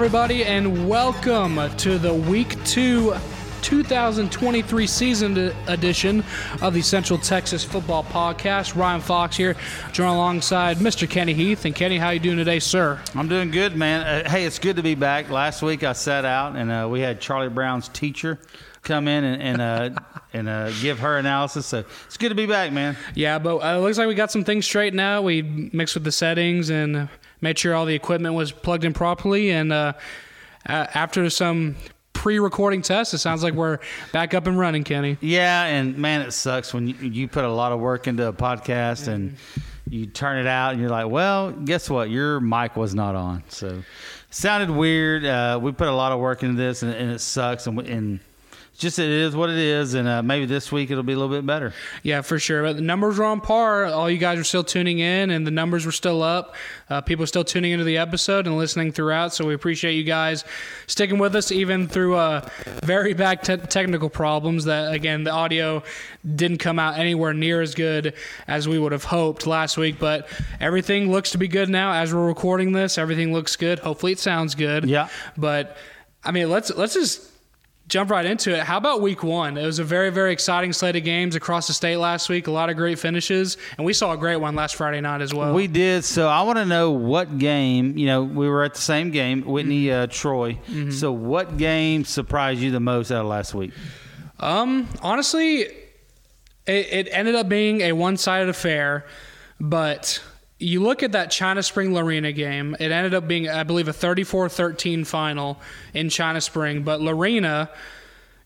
Everybody, and welcome to the Week 2 2023 season edition of the Central Texas Football Podcast. Ryan Fox here, joined alongside Mr. Kenney Heath. And Kenney, how you doing today, sir? I'm doing good, man. Uh, hey, it's good to be back. Last week I sat out, and uh, we had Charlie Brown's teacher come in and and, uh, and uh, give her analysis. So it's good to be back, man. Yeah, but uh, it looks like we got some things straightened out. We mixed with the settings and made sure all the equipment was plugged in properly. And uh, after some pre-recording tests, it sounds like we're back up and running, Kenney. Yeah, and man, it sucks when you, you put a lot of work into a podcast mm-hmm. and you turn it out and you're like, well, guess what? Your mic was not on, so it sounded weird. Uh, we put a lot of work into this, and, and it sucks. And, and just it is what it is, and uh, maybe this week it'll be a little bit better. Yeah, for sure. But the numbers were on par. All you guys are still tuning in, and the numbers were still up. Uh, people are still tuning into the episode and listening throughout. So we appreciate you guys sticking with us even through uh, very bad te- technical problems. That again, the audio didn't come out anywhere near as good as we would have hoped last week. But everything looks to be good now as we're recording this. Everything looks good. Hopefully, it sounds good. Yeah. But I mean, let's let's just jump right into it. How about week one? It was a very, very exciting slate of games across the state last week. A lot of great finishes, and we saw a great one last Friday night as well. We did. So I want to know what game. You know, we were at the same game, Whitney mm-hmm. uh, Troy. Mm-hmm. So what game surprised you the most out of last week? Um, honestly, it, it ended up being a one-sided affair, but you look at that China Spring Lorena game, it ended up being, I believe, a 34 13 final in China Spring. But Lorena,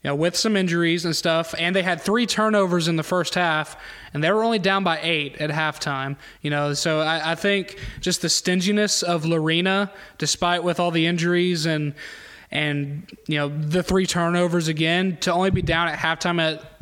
you know, with some injuries and stuff, and they had three turnovers in the first half, and they were only down by eight at halftime. You know, so I, I think just the stinginess of Lorena, despite with all the injuries and and you know the three turnovers again, to only be down at halftime at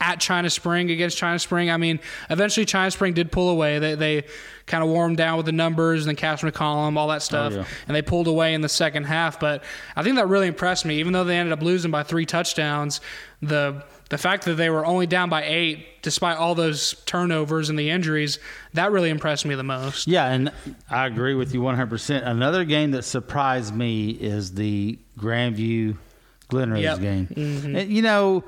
at China Spring against China Spring. I mean, eventually China Spring did pull away. They, they kind of wore them down with the numbers and then Cash McCollum, all that oh, stuff, oh, yeah. and they pulled away in the second half. But I think that really impressed me. Even though they ended up losing by three touchdowns, the the fact that they were only down by eight, despite all those turnovers and the injuries, that really impressed me the most. Yeah, and I agree with you 100%. Another game that surprised me is the Grandview Glen Rose yep. game. Mm-hmm. And, you know,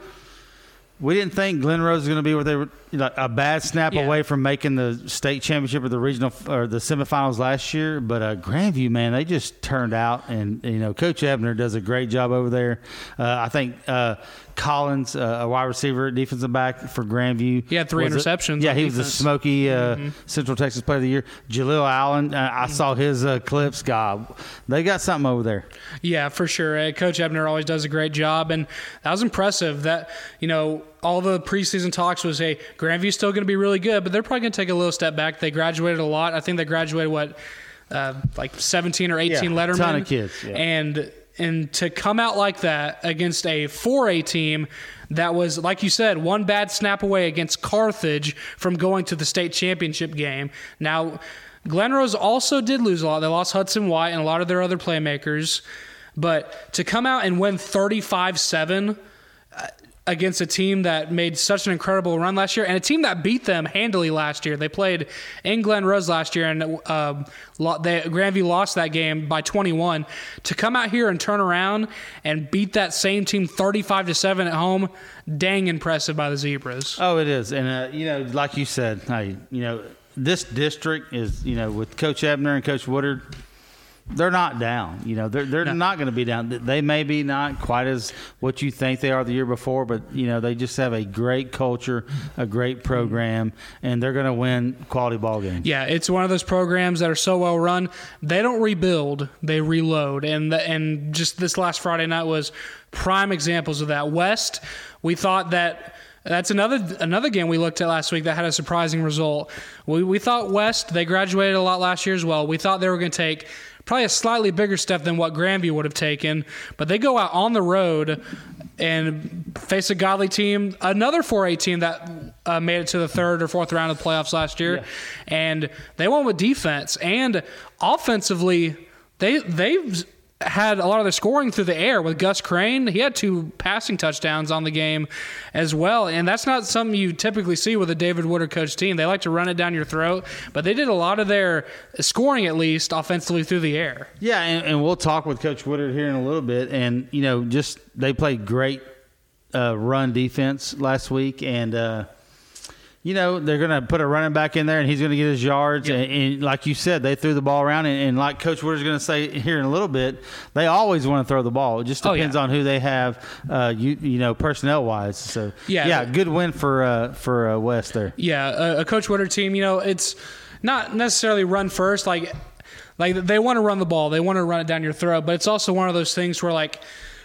we didn't think Glen Rose was going to be where they were a bad snap yeah. away from making the state championship or the regional or the semifinals last year. But uh, Grandview, man, they just turned out, and you know, Coach Ebner does a great job over there. Uh, I think uh, Collins, uh, a wide receiver, defensive back for Grandview. He had three interceptions. A, yeah, he defense. was the Smoky uh, mm-hmm. Central Texas Player of the Year. Jaleel Allen, uh, I saw his uh, clips. God, they got something over there. Yeah, for sure. Uh, Coach Ebner always does a great job, and that was impressive. That you know, all the preseason talks was, hey, Grandview's still going to be really good, but they're probably going to take a little step back. They graduated a lot. I think they graduated what. Uh, like 17 or 18 yeah, lettermen. ton of kids. Yeah. And and to come out like that against a 4A team that was, like you said, one bad snap away against Carthage from going to the state championship game. Now, Glen Rose also did lose a lot. They lost Hudson White and a lot of their other playmakers. But to come out and win 35 7, against a team that made such an incredible run last year and a team that beat them handily last year. They played in Glen Rose last year and uh, they, Grandview lost that game by 21. To come out here and turn around and beat that same team 35 to 7 at home, dang impressive by the Zebras. Oh, it is. And, uh, you know, like you said, hey, you know, this district is, you know, with Coach Ebner and Coach Woodard – they're not down. You know, they're they're no. not going to be down. They may be not quite as what you think they are the year before, but you know they just have a great culture, a great program, and they're going to win quality ball games. Yeah, it's one of those programs that are so well run. They don't rebuild, they reload, and the, and just this last Friday night was prime examples of that. West, we thought that. That's another another game we looked at last week that had a surprising result. We, we thought West, they graduated a lot last year as well. We thought they were going to take probably a slightly bigger step than what Grandview would have taken. But they go out on the road and face a Godley team, another 4A team that uh, made it to the third or fourth round of the playoffs last year, yeah. and they won with defense and offensively. They they had a lot of their scoring through the air with Gus Crane. He had two passing touchdowns on the game as well, and that's not something you typically see with a David Woodard coach team. They like to run it down your throat, but they did a lot of their scoring at least offensively through the air. Yeah, and, and we'll talk with Coach Woodard here in a little bit, and you know, just they played great uh, run defense last week, and. Uh, you know, they're going to put a running back in there and he's going to get his yards. Yep. And, and, like you said, they threw the ball around. And, and like Coach Woodard's going to say here in a little bit, they always want to throw the ball. It just depends oh, yeah. on who they have, uh, you you know, personnel wise. So yeah, yeah, good win for uh, for uh, West there. Yeah, a, a Coach Woodard team. You know, it's not necessarily run first. Like like they want to run the ball, they want to run it down your throat. But it's also one of those things where like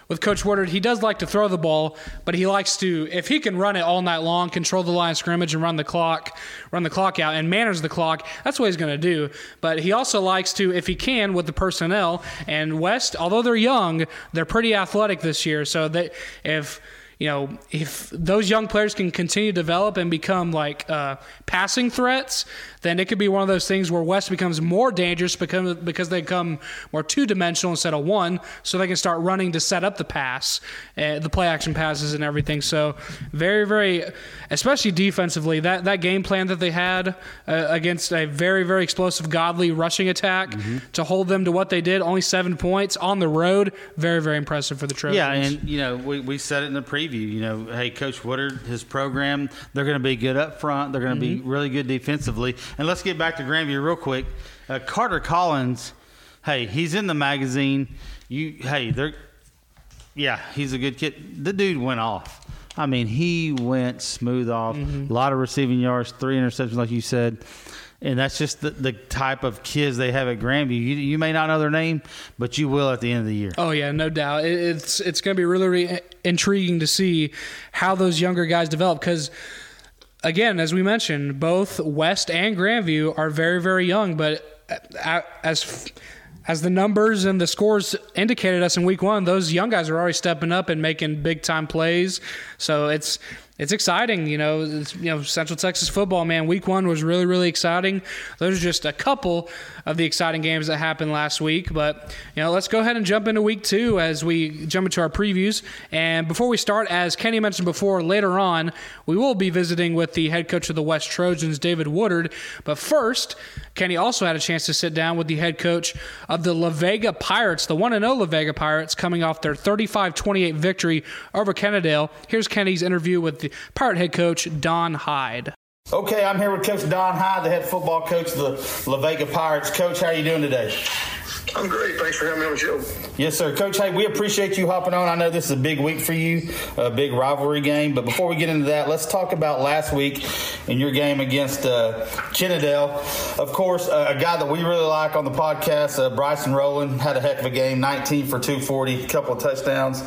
with Coach Woodard, he does like to throw the ball, but he likes to, if he can run it all night long, control the line of scrimmage and run the clock, run the clock out and manage the clock, that's what he's going to do. But he also likes to, if he can, with the personnel. And West, although they're young, they're pretty athletic this year. So that if you know, if those young players can continue to develop and become like uh, passing threats, then it could be one of those things where West becomes more dangerous because because they become more two dimensional instead of one, so they can start running to set up the pass, uh, the play action passes and everything. So very very, especially defensively, that that game plan that they had uh, against a very very explosive Godley rushing attack mm-hmm. to hold them to what they did, only seven points on the road, very very impressive for the Trojans. Yeah, and you know we we said it in the preview preview. You know, hey, Coach Woodard, his program, they're going to be good up front. They're going to mm-hmm. be really good defensively. And let's get back to Grandview real quick. Uh, Carter Collins, hey, he's in the magazine. You, hey, they're, yeah, he's a good kid. The dude went off. I mean, he went smooth off. Mm-hmm. A lot of receiving yards, three interceptions, like you said and that's just the, the type of kids they have at Grandview. You, you may not know their name, but you will at the end of the year. Oh yeah, no doubt. It, it's it's going to be really, really intriguing to see how those younger guys develop because. Again, as we mentioned, both West and Grandview are very, very young, but uh, as as the numbers and the scores indicated us in week one, those young guys are already stepping up and making big time plays. So it's it's exciting. You know, you know, Central Texas football, man. Week one was really, really exciting. Those are just a couple of the exciting games that happened last week. But you know, let's go ahead and jump into week two as we jump into our previews. And before we start, as Kenney mentioned before, later on we will be visiting with the head coach of the West Trojans, David Woodard. But first, Kenney also had a chance to sit down with the head coach of the La Vega Pirates, the one and zero La Vega Pirates, coming off their 35-28 victory over Kennedale. Here's Kenney's interview with Pirate head coach Don Hyde. Okay, I'm here with Coach Don Hyde, the head football coach of the La Vega Pirates. Coach, how are you doing today? I'm great. Thanks for having me on the show. Yes, sir. Coach, hey, we appreciate you hopping on. I know this is a big week for you, a big rivalry game. But before we get into that, let's talk about last week in your game against uh. Of course, uh, a guy that we really like on the podcast, uh, Bryson Rowland, had a heck of a game 19 for 240, a couple of touchdowns.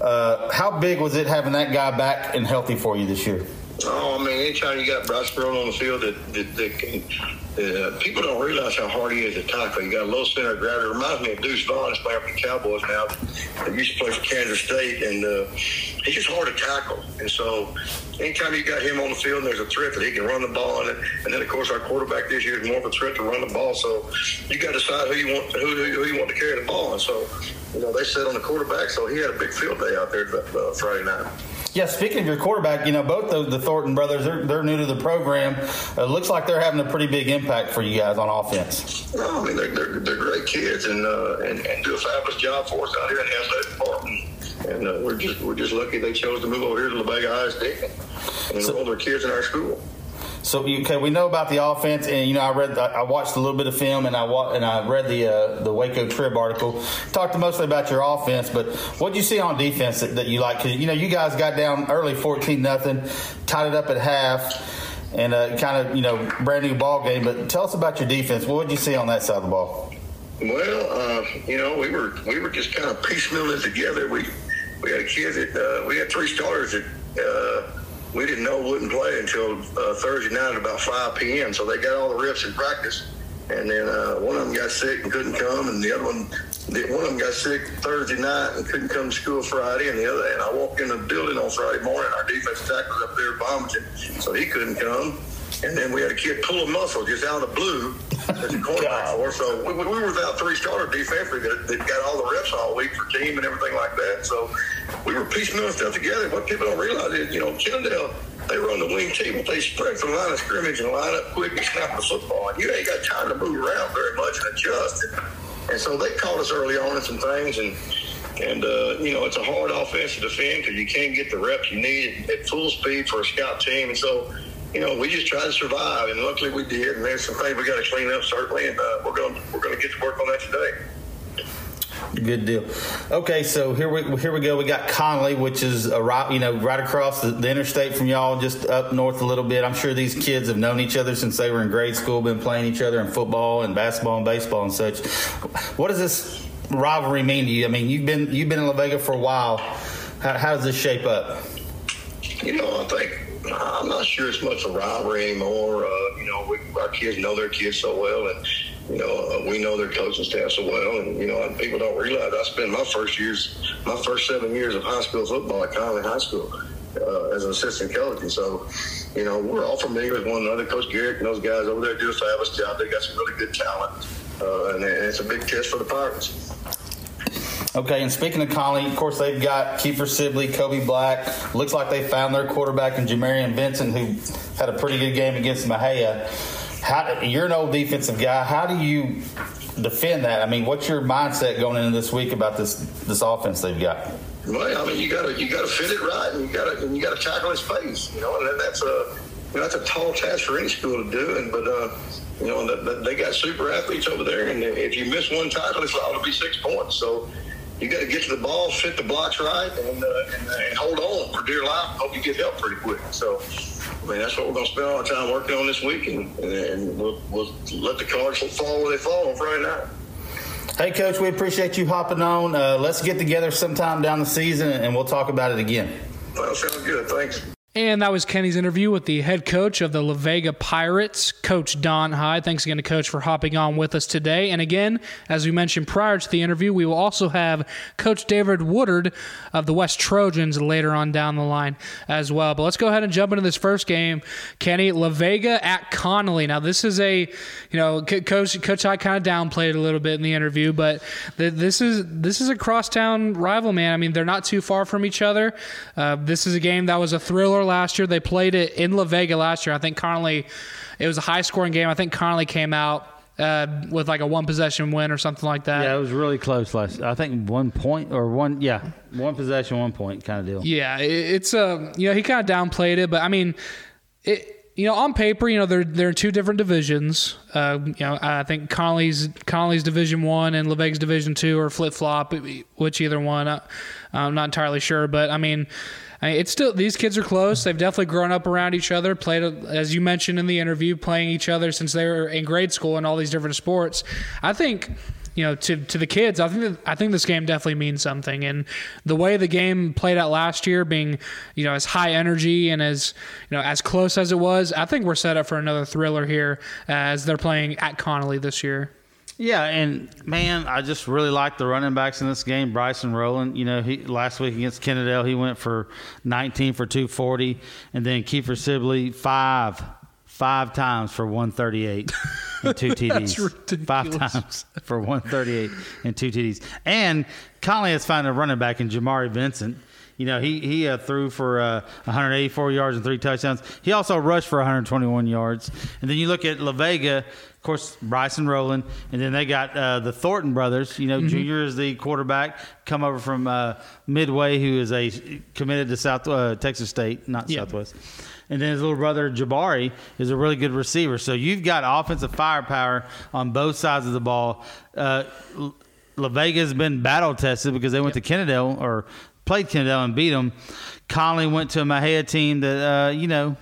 Uh, how big was it having that guy back and healthy for you this year? Oh, I mean, anytime you got Bryce Rowland on the field that, that, that can uh, people don't realize how hard he is to tackle. You got a low center of gravity. It reminds me of Deuce Vaughn, playing for the Cowboys now. He used to play for Kansas State, and uh, he's just hard to tackle. And so, anytime you got him on the field, there's a threat that he can run the ball, and, and then of course our quarterback this year is more of a threat to run the ball. So, you got to decide who you want who, who you want to carry the ball. And so, you know, they set on the quarterback, so he had a big field day out there uh, Friday night. Yeah, speaking of your quarterback, you know, both the, the Thornton brothers, they're, they're new to the program. It uh, looks like they're having a pretty big impact for you guys on offense. No, I mean, they're, they're, they're great kids and, uh, and, and do a fabulous job for us out here in athletic department. And uh, we're just we're just lucky they chose to move over here to La Vega ISD and enroll their kids in our school. So okay, we know about the offense, and you know I read, I watched a little bit of film, and I and I read the uh, the Waco Trib article. Talked mostly about your offense, but what do you see on defense that, that you like? Because you know you guys got down early, fourteen nothing, tied it up at half, and uh, kind of you know brand new ball game. But tell us about your defense. What did you see on that side of the ball? Well, uh, you know we were we were just kind of piecemealing together. We we had a kid that uh, we had three starters that uh, we didn't know wouldn't play until uh, Thursday night at about 5 p.m. So they got all the reps in practice, and then uh, one of them got sick and couldn't come, and the other one, one of them got sick Thursday night and couldn't come to school Friday, and the other. And I walked in the building on Friday morning. Our defense tackle was up there vomiting, so he couldn't come. And then we had a kid pull a muscle just out of the blue as a quarterback for. So we, we were without three starters defensively that, that got all the reps all week for team and everything like that. So we were piecemealing stuff together. What people don't realize is, you know, Kennedale, they run the wing T, but they spread from the line of scrimmage and line up quick and snap the football. And you ain't got time to move around very much and adjust. And, and so they caught us early on in some things and and, uh, you know, it's a hard offense to defend because you can't get the reps you need at full speed for a scout team. And so, you know, we just tried to survive, and luckily we did. And there's some things we got to clean up certainly, and uh, we're going we're going to get to work on that today. Good deal. Okay, so here we here we go. We got Connally, which is a right, you know, right across the, the, interstate from y'all, just up north a little bit. I'm sure these kids have known each other since they were in grade school, been playing each other in football and basketball and baseball and such. What does this rivalry mean to you? I mean, you've been you've been in La Vega for a while. How, how does this shape up? You know, I think I'm not sure it's much a rivalry anymore. Uh, you know, we, our kids know their kids so well, and you know, uh, we know their coaching staff so well. And you know, people don't realize I spent my first years, my first seven years of high school football at Connally High School uh, as an assistant coach, and so. You know, we're all familiar with one another. Coach Garrett and those guys over there do a fabulous job. They got some really good talent, uh, and it's a big test for the Pirates. Okay, and speaking of Connally, of course they've got Kiefer Sibley, Kobe Black. Looks like they found their quarterback in Jamarian Vincent, who had a pretty good game against Mexia. How, you're an old defensive guy. How do you defend that? I mean, what's your mindset going into this week about this this offense they've got? Well, I mean, you got to you got to fit it right, and you got to you got to tackle his face. You know, and that's a you know, that's a tall task for any school to do. And but uh, you know, they got super athletes over there, and if you miss one tackle, it's liable to be six points. So you got to get to the ball, fit the blocks right, and, uh, and, uh, and, hold on for dear life. Hope you get help pretty quick. So, I mean, that's what we're going to spend all our time working on this week, and, and we'll, we'll let the cards fall where they fall on Friday night. Hey, Coach, we appreciate you hopping on. Uh, let's get together sometime down the season, and we'll talk about it again. Well, sounds good. Thanks. And that was Kenney's interview with the head coach of the La Vega Pirates, Coach Don Hyde. Thanks again to Coach for hopping on with us today. And again, as we mentioned prior to the interview, we will also have Coach David Woodard of the West Trojans later on down the line as well. But let's go ahead and jump into this first game. Kenney, La Vega at Connally. Now, this is a, you know, Coach Coach Hyde kind of downplayed a little bit in the interview, but this is this is a crosstown rival, man. I mean, they're not too far from each other. Uh, this is a game that was a thriller last year. They played it in La Vega last year. I think Connally, it was a high scoring game. I think Connally came out uh, with like a one possession win or something like that. Yeah, it was really close last. I think one point or one, yeah, one possession, one point kind of deal. Yeah, it, it's a uh, you know he kind of downplayed it, but I mean, it you know on paper you know they're they're in two different divisions. Uh, you know I think Connally's Connally's Division One and La Vega's Division Two are flip flop, which either one uh, I'm not entirely sure, but I mean Mean, it's still these kids are close. They've definitely grown up around each other. Played as you mentioned in the interview, playing each other since they were in grade school and all these different sports. I think you know, to to the kids, I think that, I think this game definitely means something. And the way the game played out last year, being you know as high energy and as you know as close as it was, I think we're set up for another thriller here uh, as they're playing at Connally this year. Yeah, and man, I just really like the running backs in this game. Bryson Rowland, you know, he last week against Kennedale, he went for 19 for 240, and then Kiefer Sibley five five times for 138 and two TDs. five times for 138 and two TDs. And Connally has found a running back in Jamari Vincent. You know, he he uh, threw for uh, 184 yards and three touchdowns. He also rushed for 121 yards. And then you look at La Vega of course, Bryson Rowland, and then they got uh, the Thornton brothers. You know, mm-hmm. Junior is the quarterback, come over from uh, Midway, who is a committed to South uh, Texas State, not yeah. Southwest. And then his little brother Jabari is a really good receiver. So you've got offensive firepower on both sides of the ball. Uh, La Vega has been battle tested because they went yep. to Kennedale or played Kennedale and beat them. Connally went to a Mexia team that uh, you know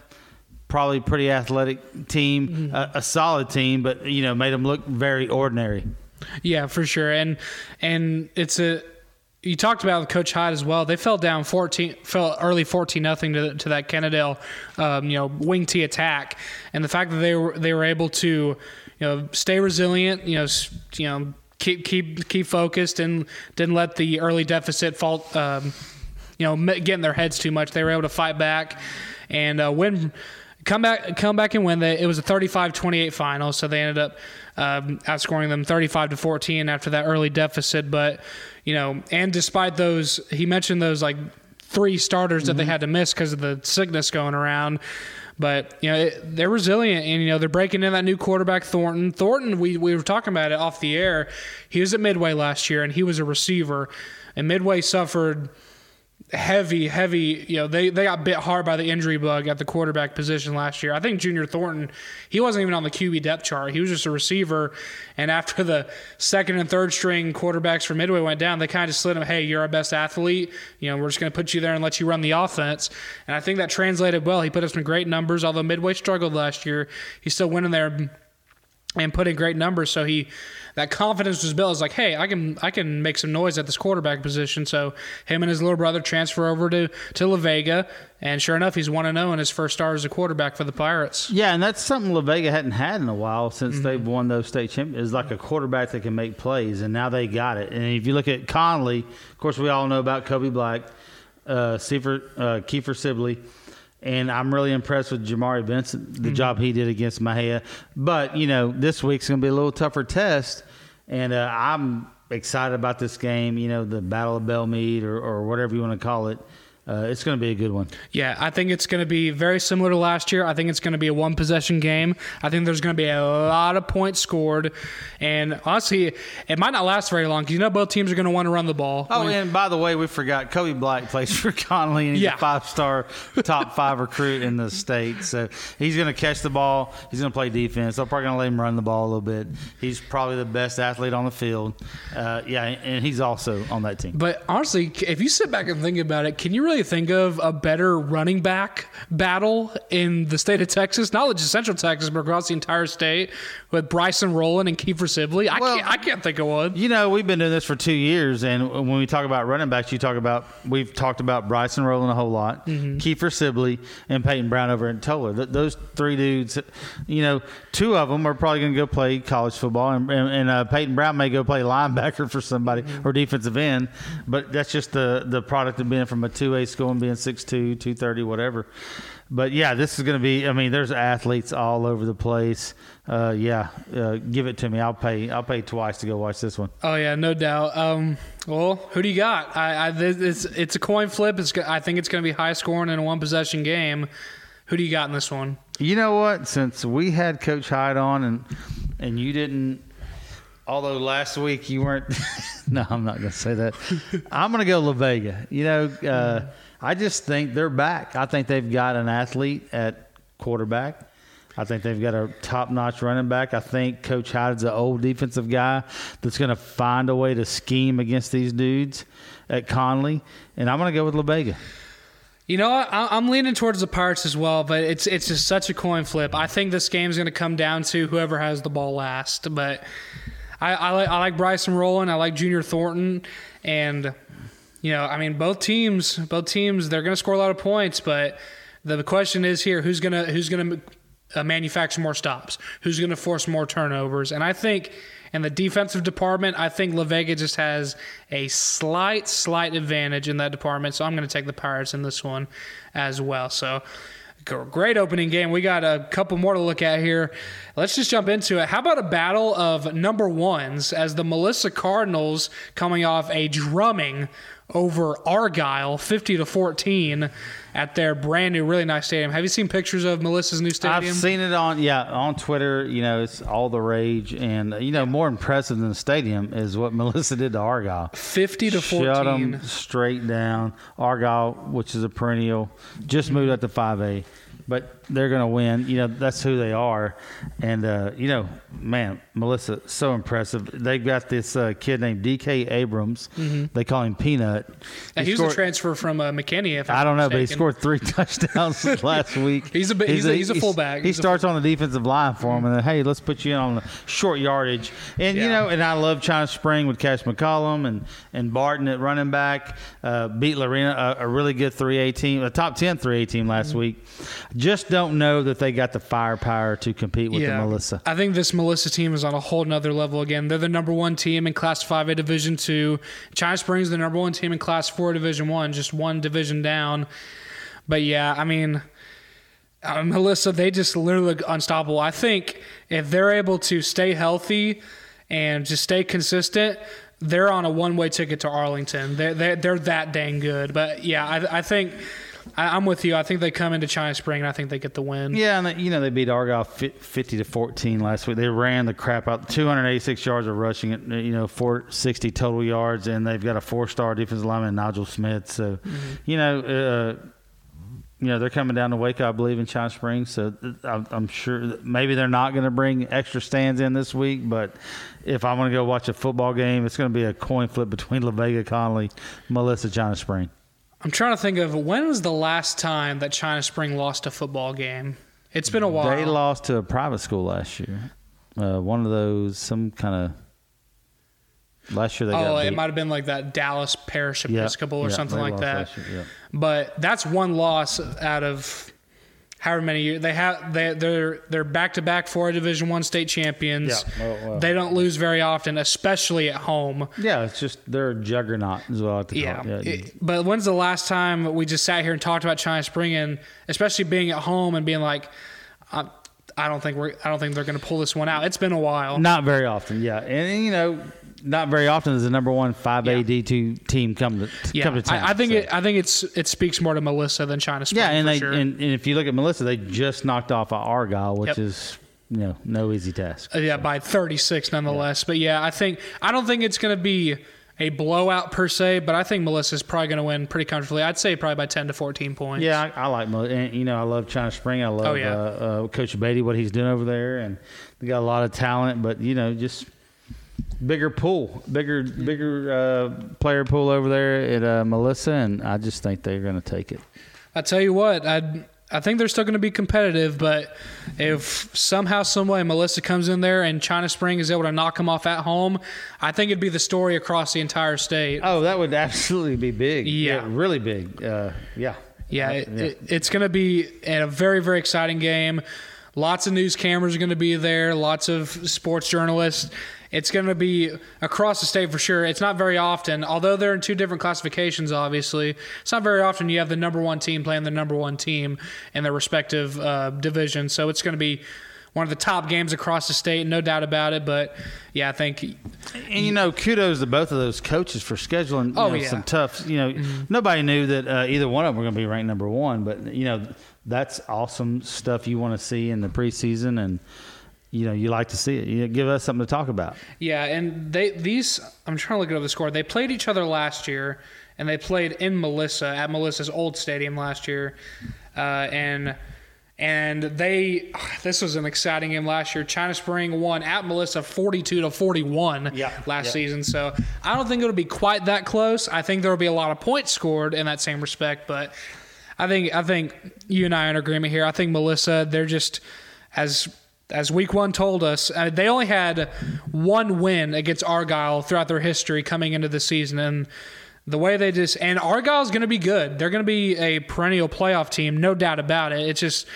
probably pretty athletic team, mm-hmm. a, a, solid team, but you know made them look very ordinary. Yeah, for sure, and and it's a. You talked about Coach Hyde as well. They fell down fourteen, fell early fourteen nothing to to that Kennedale, um, you know, wing T attack, and the fact that they were they were able to, you know, stay resilient, you know, you know, keep keep keep focused, and didn't let the early deficit fall, um, you know, get in their heads too much. They were able to fight back and uh, win come back come back and win. They, it was a 35-28 final, so they ended up um, outscoring them 35 to 14 after that early deficit. But you know, and despite those, he mentioned those like three starters mm-hmm. that they mm-hmm. had to miss because of the sickness going around. But you know it, they're resilient, and you know they're breaking in that new quarterback Thornton. Thornton, we we were talking about it off the air. He was at Midway last year, and he was a receiver. And Midway suffered heavy, heavy. You know, they they got bit hard by the injury bug at the quarterback position last year. I think Junior Thornton, he wasn't even on the QB depth chart. He was just a receiver. And after the second and third string quarterbacks for Midway went down, they kind of slid him. Hey, you're our best athlete. You know, we're just going to put you there and let you run the offense. And I think that translated well. He put up some great numbers. Although Midway struggled last year, he's still winning there and put in great numbers. So he that confidence was built. It's like, hey, I can I can make some noise at this quarterback position. So him and his little brother transfer over to to La Vega, and sure enough, he's one to zero in his first start as a quarterback for the Pirates. Yeah, and that's something La Vega hadn't had in a while since mm-hmm. they've won those state championships. Is like a quarterback that can make plays, and now they got it. And if you look at Connally, of course, we all know about Kobe Black, uh, Kiefer, uh, Kiefer Sibley and I'm really impressed with Jamari Vincent, the mm-hmm. job he did against Mexia. But you know, this week's going to be a little tougher test, and uh, I'm excited about this game. You know, the Battle of Bellmead or, or whatever you want to call it uh, it's going to be a good one. Yeah, I think it's going to be very similar to last year. I think it's going to be a one possession game. I think there's going to be a lot of points scored, and honestly, it might not last very long because you know both teams are going to want to run the ball. Oh, when, and by the way, we forgot Kobe Black plays for Connally, and he's yeah. a five star top five recruit in the state. So he's going to catch the ball. He's going to play defense. They're probably going to let him run the ball a little bit. He's probably the best athlete on the field. Uh, yeah, and he's also on that team. But honestly, if you sit back and think about it, can you really really think of a better running back battle in the state of Texas, not just Central Texas, but across the entire state with Bryson Rowland and Kiefer Sibley. I, well, can't, I can't think of one. You know, we've been doing this for two years, and when we talk about running backs, you talk about we've talked about Bryson Rowland a whole lot, mm-hmm. Kiefer Sibley, and Peyton Brown over in Tolar. Th- those three dudes, you know, two of them are probably going to go play college football, and, and, and uh, Peyton Brown may go play linebacker for somebody mm-hmm. or defensive end, but that's just the the product of being from a two A school and being 6'2", 230, whatever. But yeah, this is going to be. I mean, there's athletes all over the place. Uh, yeah, uh, give it to me. I'll pay. I'll pay twice to go watch this one. Oh yeah, no doubt. Um, well, who do you got? I, I it's it's a coin flip. It's I think it's going to be high scoring in a one possession game. Who do you got in this one? You know what? Since we had Coach Hyde on and and you didn't although last week you weren't. no, I'm not going to say that. I'm going to go La Vega. You know, uh, I just think they're back. I think they've got an athlete at quarterback. I think they've got a top notch running back. I think Coach Hyde's an old defensive guy that's going to find a way to scheme against these dudes at Connally. And I'm going to go with La Vega. You know, I, am leaning towards the Pirates as well, but it's it's just such a coin flip. I think this game's going to come down to whoever has the ball last. But I, I, like, I like Bryson Rowland. I like Junior Thornton, and you know, I mean, both teams, both teams, they're going to score a lot of points. But the question is here: who's gonna who's gonna uh, manufacture more stops? Who's going to force more turnovers? And I think in the defensive department, I think La Vega just has a slight, slight advantage in that department. So I'm going to take the Pirates in this one as well. So great opening game. We got a couple more to look at here. Let's just jump into it. How about a battle of number ones as the Melissa Cardinals coming off a drumming over Argyle, 50 to 14 at their brand new, really nice stadium. Have you seen pictures of Melissa's new stadium? I've seen it on, yeah, on Twitter. You know, it's all the rage, and you know, more impressive than the stadium is what Melissa did to Argyle. 50 to 14. Shut them straight down. Argyle, which is a perennial, just moved up to 5A but they're going to win. You know, that's who they are. And, uh, you know, man, Melissa, so impressive. They've got this uh, kid named DK Abrams. Mm-hmm. They call him Peanut. He, he was scored, a transfer from uh, McKinney. If I'm I do not know, but he scored three touchdowns last week. he's a he's, he's, a, he's a fullback. He starts on the defensive line for him, mm-hmm. and then hey, let's put you in on the short yardage. And yeah. you know, and I love China Spring with Cash McCollum and and Barton at running back. Uh, beat Lorena, a, a, really good 3A team, a top 10 3A team last mm-hmm. week. Just don't know that they got the firepower to compete with yeah. the Melissa. I think this Melissa team is on a whole nother level again. They're the number one team in Class 5A Division 2. China Springs the number one team in Class 4 Division 1, just one division down. But yeah, I mean, uh, Melissa, they just literally look unstoppable. I think if they're able to stay healthy and just stay consistent, they're on a one way ticket to Arlington. They're, they're, they're that dang good. But yeah, I, I think I, am with you. I think they come into China Spring and I think they get the win. Yeah, and they, you know they beat Argyle 50 to 14 last week. They ran the crap out. 286 yards of rushing, you know, 460 total yards, and they've got a four-star defensive lineman, Nigel Smith. So, mm-hmm. you know. Uh, you know they're coming down to Waco, I believe, in China Springs. So I'm, I'm sure maybe they're not going to bring extra stands in this week. But if I want to go watch a football game, it's going to be a coin flip between La Vega, Connally, Melissa, China Spring. I'm trying to think of when was the last time that China Spring lost a football game. It's been a while. They lost to a private school last year. Uh, one of those, some kind of. Last year they oh, it might have been like that Dallas Parish Episcopal or something like that. Year, but that's one loss out of however many years they have they they're they're back to back four division one state champions yeah. well, they don't lose very often especially at home yeah it's just they're a juggernaut as well at the yeah, yeah. It, but when's the last time we just sat here and talked about china spring and especially being at home and being like uh, I don't think we're. I don't think they're going to pull this one out. It's been a while. Not very often, yeah. And you know, not very often does the number one five A D two team come to yeah. come to town. I, I think so. it. I think it's it speaks more to Melissa than China Spring. Yeah, and they sure. and, and, if you look at Melissa, they just knocked off a Argyle, which yep. is you know no easy task. Uh, yeah, so. by thirty six nonetheless. Yeah. But yeah, I think I don't think it's going to be a blowout per se, but I think Melissa's probably going to win pretty comfortably. I'd say probably by ten to fourteen points. Yeah, I, I like and you know I love China Spring. I love oh, yeah. uh, uh, Coach Beatty what he's doing over there, and they got a lot of talent. But you know just bigger pool, bigger bigger uh, player pool over there at uh, Melissa, and I just think they're going to take it. I tell you what, I I think they're still going to be competitive, but if somehow, some way, Melissa comes in there and China Spring is able to knock them off at home, I think it'd be the story across the entire state. Oh, that would absolutely be big. Yeah, yeah really big. Uh, yeah. Yeah, it, yeah. It, it's going to be a very very exciting game. Lots of news cameras are going to be there. Lots of sports journalists it's going to be across the state for sure. It's not very often, although they're in two different classifications, obviously. It's not very often you have the number one team playing the number one team in their respective uh, division. So it's going to be one of the top games across the state, no doubt about it. But yeah, I think. And you know, kudos to both of those coaches for scheduling. oh know, yeah. some tough. You know, mm-hmm. nobody knew that uh, either one of them were going to be ranked number one, but you know, that's awesome stuff you want to see in the preseason and you know you like to see it. You know, give us something to talk about. Yeah, and they these I'm trying to look at the score. They played each other last year, and they played in Melissa at Melissa's old stadium last year, uh, and and they this was an exciting game last year. China Spring won at Melissa 42 to 41 yeah, last yeah. season. So I don't think it'll be quite that close. I think there will be a lot of points scored in that same respect, but I think I think you and I are in agreement here. I think Melissa they're just as as week one told us, uh, they only had one win against Argyle throughout their history coming into the season. And the way they just, and Argyle's going to be good. They're going to be a perennial playoff team, no doubt about it. It's just,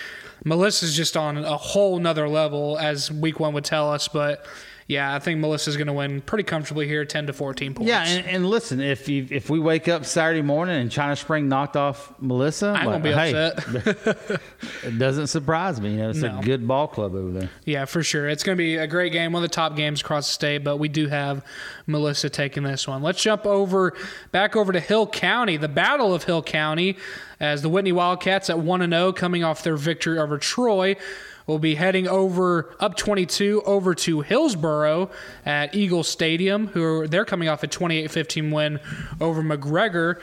Melissa's just on a whole nother level, as week one would tell us. But yeah, I think Melissa's going to win pretty comfortably here, ten to fourteen points. Yeah, and, and listen, if you, if we wake up Saturday morning and China Spring knocked off Melissa, I won't be hey, upset. it doesn't surprise me. You know, it's no. a good ball club over there. Yeah, for sure. It's going to be a great game, one of the top games across the state. But we do have Melissa taking this one. Let's jump over back over to Hill County, the Battle of Hill County, as the Whitney Wildcats at one and zero, oh, coming off their victory over Troy will be heading over up 22 over to Hillsboro at Eagle Stadium, who are, they're coming off a 28-15 win over McGregor.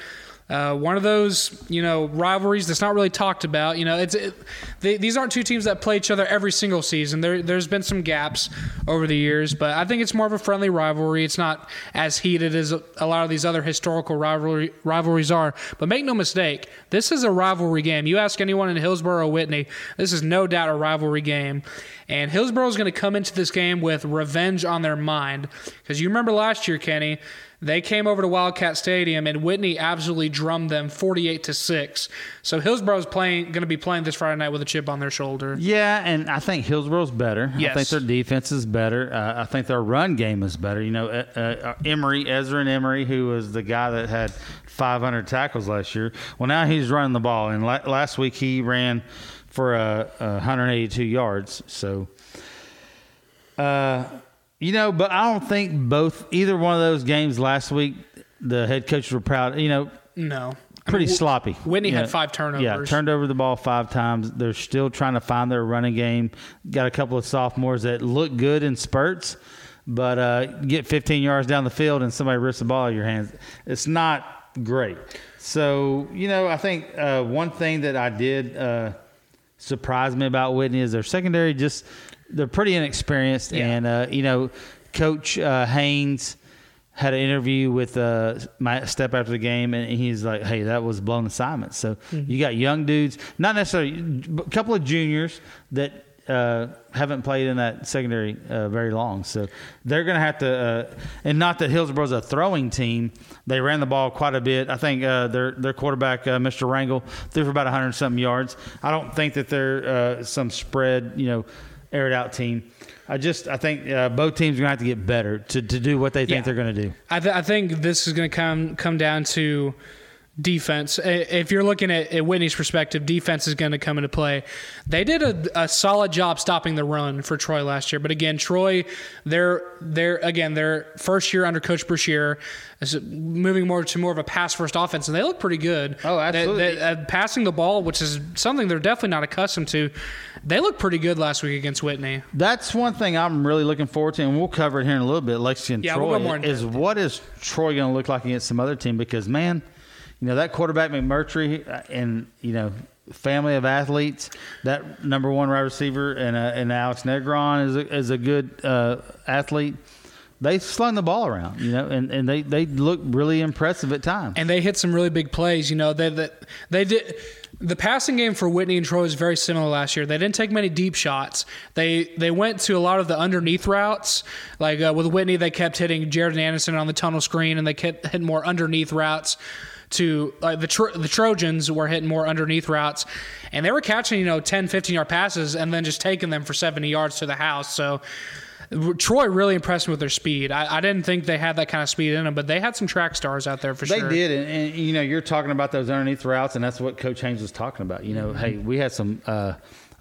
Uh, one of those, you know, rivalries that's not really talked about. You know, it's it, they, these aren't two teams that play each other every single season. There, there's been some gaps over the years, but I think it's more of a friendly rivalry. It's not as heated as a, lot of these other historical rivalry rivalries are. But make no mistake, this is a rivalry game. You ask anyone in Hillsboro Whitney, this is no doubt a rivalry game. And Hillsboro is going to come into this game with revenge on their mind because you remember last year, Kenney they came over to Wildcat Stadium and Whitney absolutely drummed them 48 to 6. So Hillsboro's playing going to be playing this Friday night with a chip on their shoulder. Yeah, and I think Hillsboro's better. Yes. I think their defense is better. Uh, I think their run game is better. You know, uh, uh, Emery, Ezra and Emery, who was the guy that had 500 tackles last year. Well, now he's running the ball and la- last week he ran for uh, 182 yards. So, uh, you know, but I don't think both either one of those games last week the head coaches were proud. You know, no, pretty I mean, sloppy. Whitney had five turnovers. Yeah, turned over the ball five times. They're still trying to find their running game. Got a couple of sophomores that look good in spurts, but uh, get 15 yards down the field and somebody rips the ball out of your hands. It's not great. So you know, I think uh, one thing that I did uh, surprise me about Whitney is their secondary. Just they're pretty inexperienced, yeah. and uh, you know, Coach uh, Haynes had an interview with uh, my step after the game, and he's like, "Hey, that was a blown assignment." So mm-hmm. you got young dudes, not necessarily a couple of juniors that uh, haven't played in that secondary uh, very long, so they're going to have to. Uh, and not that Hillsboro's a throwing team; they ran the ball quite a bit. I think uh, their their quarterback, uh, Mr. Rangel, threw for about 100 something yards. I don't think that they're some spread, you know, aired out team. I just I think uh, both teams are gonna have to get better to, to do what they think yeah. they're gonna do. I, th- I think this is gonna come come down to defense. If you're looking at, at Whitney's perspective, defense is going to come into play. They did a, a, solid job stopping the run for Troy last year, but again, Troy, they're they're again their first year under Coach Brashear is moving more to more of a pass first offense, and they look pretty good. Oh, absolutely. They, they, uh, passing the ball, which is something they're definitely not accustomed to. They look pretty good last week against Whitney. That's one thing I'm really looking forward to, and we'll cover it here in a little bit. Lexington yeah, Troy we'll is what is Troy going to look like against some other team? Because man you know that quarterback McMurtry uh, and you know family of athletes. That number one wide receiver and uh, and Alex Negron is a, is a good uh, athlete. They slung the ball around, you know, and, and they, they look really impressive at times. And they hit some really big plays. You know, they they, they did the passing game for Whitney and Troy was very similar last year. They didn't take many deep shots. They they went to a lot of the underneath routes. Like uh, with Whitney, they kept hitting Jared and Anderson on the tunnel screen, and they kept hitting more underneath routes to uh, the Tro- the Trojans were hitting more underneath routes, and they were catching you know 10, 15 yard passes and then just taking them for seventy yards to the house. So. Troy really impressed me with their speed. I, I, didn't think they had that kind of speed in them, but they had some track stars out there for they sure. They did, and, and, you know you're talking about those underneath routes, and that's what Coach Haynes was talking about. You know, mm-hmm. hey, we had some uh,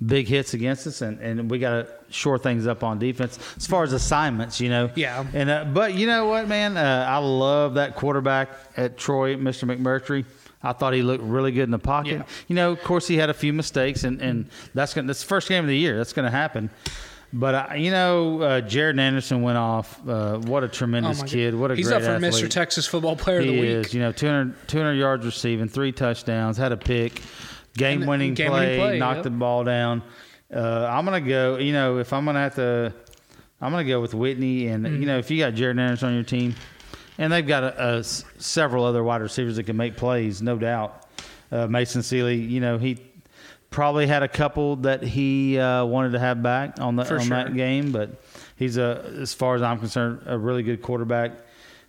big hits against us, and, and we got to shore things up on defense as far as assignments, you know. Yeah. And uh, but you know what, man, uh, I love that quarterback at Troy, Mr. McMurtry. I thought he looked really good in the pocket. Yeah. You know, of course, he had a few mistakes, and, and that's going that's the first game of the year. That's going to happen. But uh, you know, uh, Jared Anderson went off. Uh, what a tremendous oh kid! What a he's great up for athlete. Mr. Texas Football Player he of the Week. Is, you know, 200, 200 yards receiving, three touchdowns, had a pick, game winning play, play, knocked yep. the ball down. Uh, I'm gonna go. You know, if I'm gonna have to, I'm gonna go with Whitney. And mm-hmm. you know, if you got Jared Anderson on your team, and they've got a, a, several other wide receivers that can make plays, no doubt. Uh, Mason Sealy, you know, he probably had a couple that he uh, wanted to have back on the on sure. that game, but he's a, as far as I'm concerned, a really good quarterback.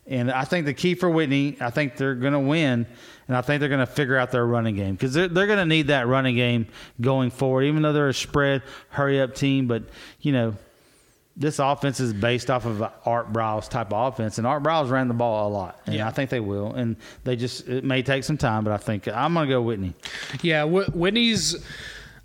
And I think the key for Whitney, I think they're going to win and I think they're going to figure out their running game because they're, they're going to need that running game going forward, even though they're a spread, hurry up team. But, you know, this offense is based off of Art Briles type of offense, and Art Briles ran the ball a lot, and yeah. I think they will. And they just it may take some time, but I think I'm going to go Whitney. Yeah, Whitney's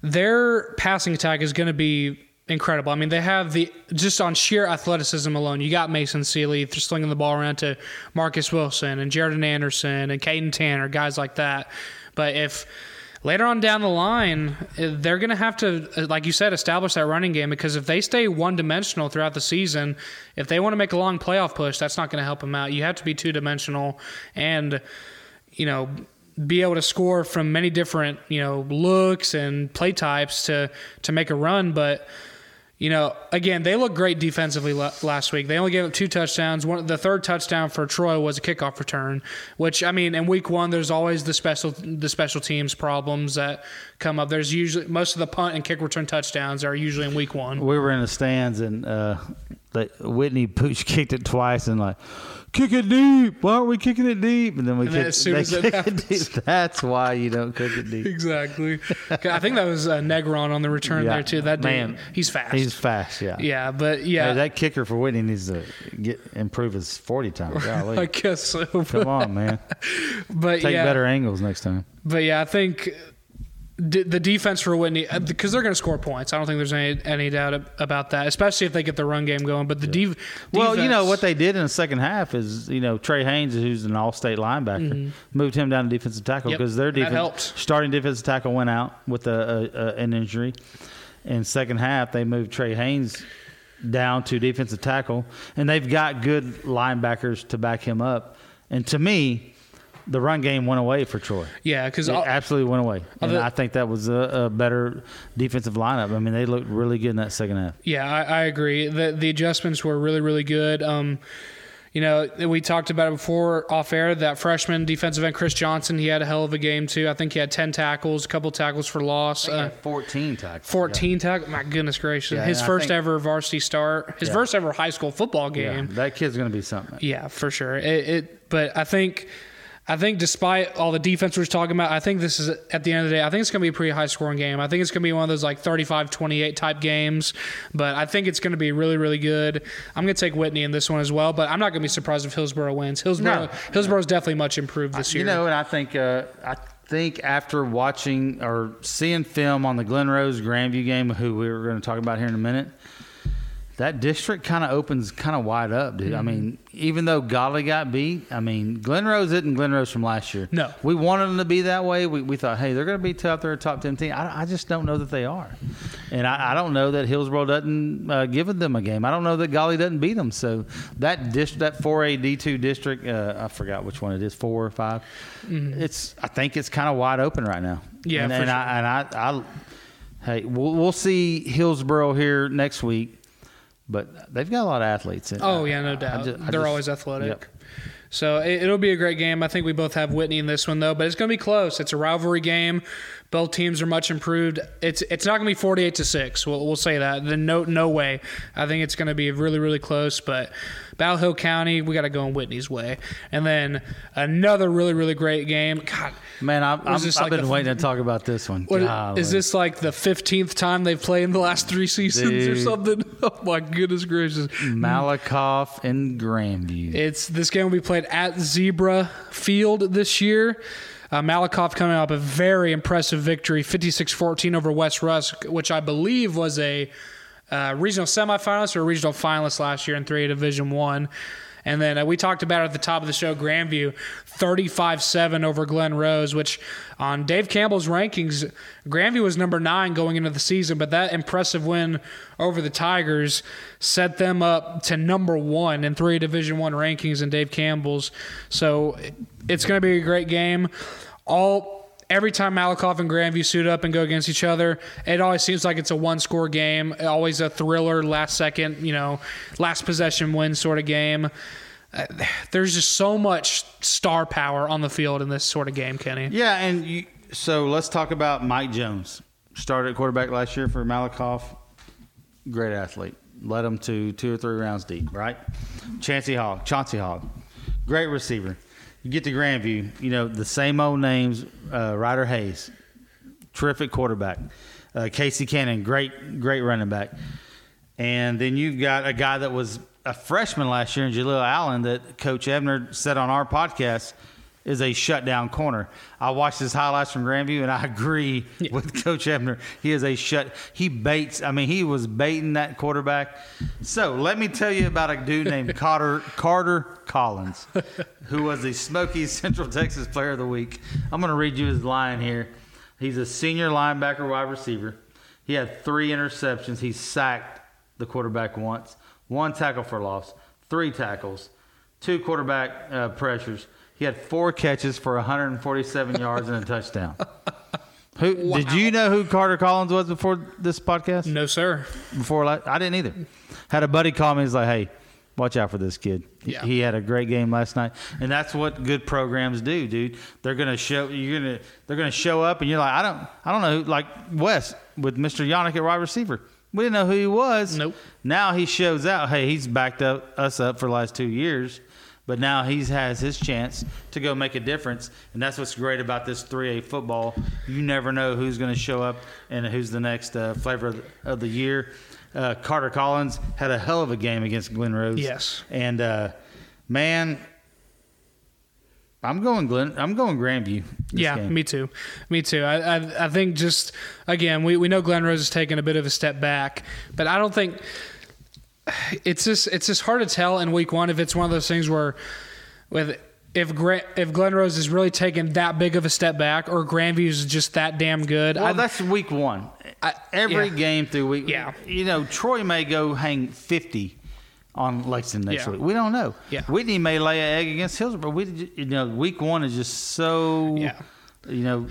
their passing attack is going to be incredible. I mean, they have the just on sheer athleticism alone. You got Mason Sealy slinging the ball around to Marcus Wilson and Jared Anderson and Caden Tanner, guys like that. But if later on down the line, eh, they're going to have to, eh, like you said, establish that running game because if they stay one dimensional throughout the season, if they want to make a long playoff push, that's not going to help them out. You have to be two dimensional and, you know, be able to score from many different you know looks and play types to to make a run but you know, again, they look great defensively last week. They only gave up two touchdowns. One, the third touchdown for Troy was a kickoff return, which I mean, in week one, there's always the special the special teams problems that come up. There's usually most of the punt and kick return touchdowns are usually in week one. We were in the stands and uh, Whitney Pooch kicked it twice and like kick it deep. Why aren't we kicking it deep? And then we and kick, as soon as it happens. That's why you don't kick it deep. exactly. I think that was uh, Negron on the return yeah. there too. That man, he's fast. He's fast. Yeah. Yeah, but yeah, hey, that kicker for Whitney needs to get improve his forty times. Golly. I guess so. Come on, man. but take yeah, better angles next time. But yeah, I think D- the defense for Whitney because they're going to score points. I don't think there's any any doubt about that, especially if they get the run game going. But the yeah. well, you know what they did in the second half is you know Trey Haynes, who's an all-state linebacker, mm-hmm. moved him down to defensive tackle because yep. their defense starting defensive tackle went out with a, a, a, an injury. In second half, they moved Trey Haynes down to defensive tackle, and they've got good linebackers to back him up. And to me, the run game went away for Troy. Yeah, because it absolutely went away, and the, I think that was a, a, better defensive lineup. I mean, they looked really good in that second half. Yeah, I, I agree. The the adjustments were really really good. Um, you know, we talked about it before off air. That freshman defensive end Chris Johnson, he had a hell of a game too. I think he had ten tackles, a couple tackles for loss. Uh, Fourteen tackles. Fourteen yeah. tackles. My goodness gracious! Yeah, his first think, ever varsity start. His yeah. first ever high school football game. that kid's going to be something. Yeah, for sure. It, it but I think I think despite all the defense we're talking about, I think this is at the end of the day, I think it's going to be a pretty high scoring game. I think it's going to be one of those like 35 28 type games, but I think it's going to be really, really good. I'm going to take Whitney in this one as well, but I'm not going to be surprised if Hillsboro wins. Hillsboro, no. Hillsboro's definitely much improved this year. You know, and I think, uh, I think after watching or seeing film on the Glen Rose Grandview game, who we were going to talk about here in a minute, that district kind of opens kind of wide up, dude. Mm-hmm. I mean, even though Godley got beat, I mean, Glen Rose isn't Glen Rose from last year. No. We wanted them to be that way. We, we thought, hey, they're going to be tough. they're a top 10 team. I, I just don't know that they are. And I, I don't know that Hillsboro doesn't uh, give them a game. I don't know that Godley doesn't beat them. So that dist- that 4A D2 district, uh, I forgot which one it is, four or 5 mm-hmm. It's I think it's kind of wide open right now. Yeah, and, and sure. I, and I, I, hey, we'll, we'll see Hillsboro here next week but they've got a lot of athletes. In, oh yeah, no doubt. Just, They're just, always athletic. Yep. So it, will be a great game. I think we both have Whitney in this one though, but it's going to be close. It's a rivalry game. Both teams are much improved. It's it's not going to be 48 to 6. We'll, we'll say that. Then no no way. I think it's going to be really really close, but Battle Hill County, we got to go in Whitney's way. And then another really really great game. God, man, i have like been the, waiting to talk about this one. What, is this like the 15th time they've played in the last 3 seasons Dude. or something? Oh my goodness gracious. Malakoff and Grandview. It's this game will be played at Zebra Field this year. Uh, Malakoff coming up a very impressive victory, 56-14 over West Rusk, which I believe was a uh, regional semifinalist or regional finalist last year in 3A Division One. And then uh, we talked about at the top of the show, Grandview, 35-7 over Glen Rose, which on Dave Campbell's rankings, Grandview was number nine going into the season, but that impressive win over the Tigers set them up to number one in three Division One rankings in Dave Campbell's. So it's going to be a great game. All every time Malakoff and Grandview suit up and go against each other, it always seems like it's a one score game, always a thriller, last second, you know, last possession win sort of game. There's just so much star power on the field in this sort of game, Kenney. Yeah, and you, so let's talk about Mike Jones. Started at quarterback last year for Malakoff. Great athlete. Led him to two or three rounds deep, right? Chancey Hogg, Chauncey Hogg. Great receiver you get to Grandview, you know, the same old names, uh, Ryder Hayes, terrific quarterback. Uh, Casey Cannon, great, great running back. And then you've got a guy that was a freshman last year in Jaleel Allen that Coach Ebner said on our podcast – is a shutdown corner. I watched his highlights from Grandview, and I agree yeah. with Coach Ebner. He is a shut. He baits. I mean, he was baiting that quarterback. So let me tell you about a dude named Carter Carter Collins, who was the Smoky Central Texas Player of the Week. I'm going to read you his line here. He's a senior linebacker, wide receiver. He had three interceptions. He sacked the quarterback once, one tackle for loss, three tackles, two quarterback uh, pressures he had four catches for 147 yards and a touchdown. Who wow. did you know who Carter Collins was before this podcast? No, sir. Before I didn't either. Had a buddy call me. He's like, "Hey, watch out for this kid. Yeah. He had a great game last night, and that's what good programs do, dude. They're gonna show you're gonna they're gonna show up, and you're like, I don't I don't know, like Wes with Mr. Yannick at wide receiver. We didn't know who he was. Nope. Now he shows out. Hey, he's backed up us up for the last two years. But now he has his chance to go make a difference, and that's what's great about this 3A football. You never know who's going to show up and who's the next uh, flavor of the year. Uh, Carter Collins had a hell of a game against Glen Rose. Yes, and uh, man, I'm going Glen. I'm going Grandview. this Yeah, game. me too. Me too. I, I I think just again we, we know Glen Rose is taking a bit of a step back, but I don't think it's just it's just hard to tell in week one if it's one of those things where with if Gra- if Glen Rose is really taking that big of a step back or Grandview is just that damn good. Well, I, that's week one. I- Every yeah. game through week. Yeah. You know, Troy may go hang 50 on Lexington next Yeah. week. We don't know. Yeah. Whitney may lay an egg against Hillsboro. We, you know, week one is just so, Yeah. you know,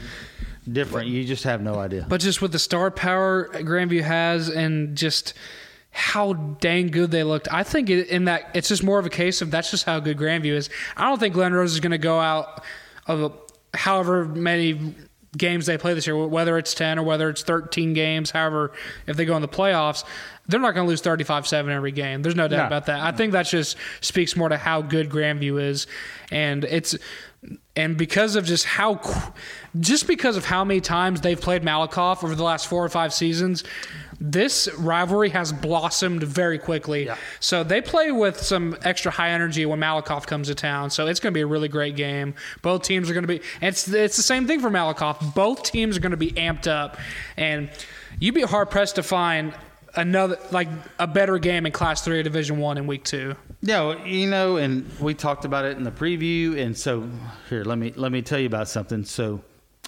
different. You just have no idea. But just with the star power Grandview has and just how dang good they looked, I think in that it's just more of a case of that's just how good Grandview is. I don't think Glen Rose is going to go out of however many games they play this year, whether it's 10 or whether it's 13 games, however, if they go in the playoffs, they're not going to lose 35 7 every game. There's no doubt No. about that. I think that just speaks more to how good Grandview is. And it's. And because of just how, just because of how many times they've played Malakoff over the last four or five seasons, this rivalry has blossomed very quickly. Yeah. So they play with some extra high energy when Malakoff comes to town. So it's going to be a really great game. Both teams are going to be. It's it's the same thing for Malakoff. Both teams are going to be amped up, and you'd be hard pressed to find another like a better game in Class Three or Division One in Week Two. Yeah, you know, and we talked about it in the preview, and so here, let me let me tell you about something. So,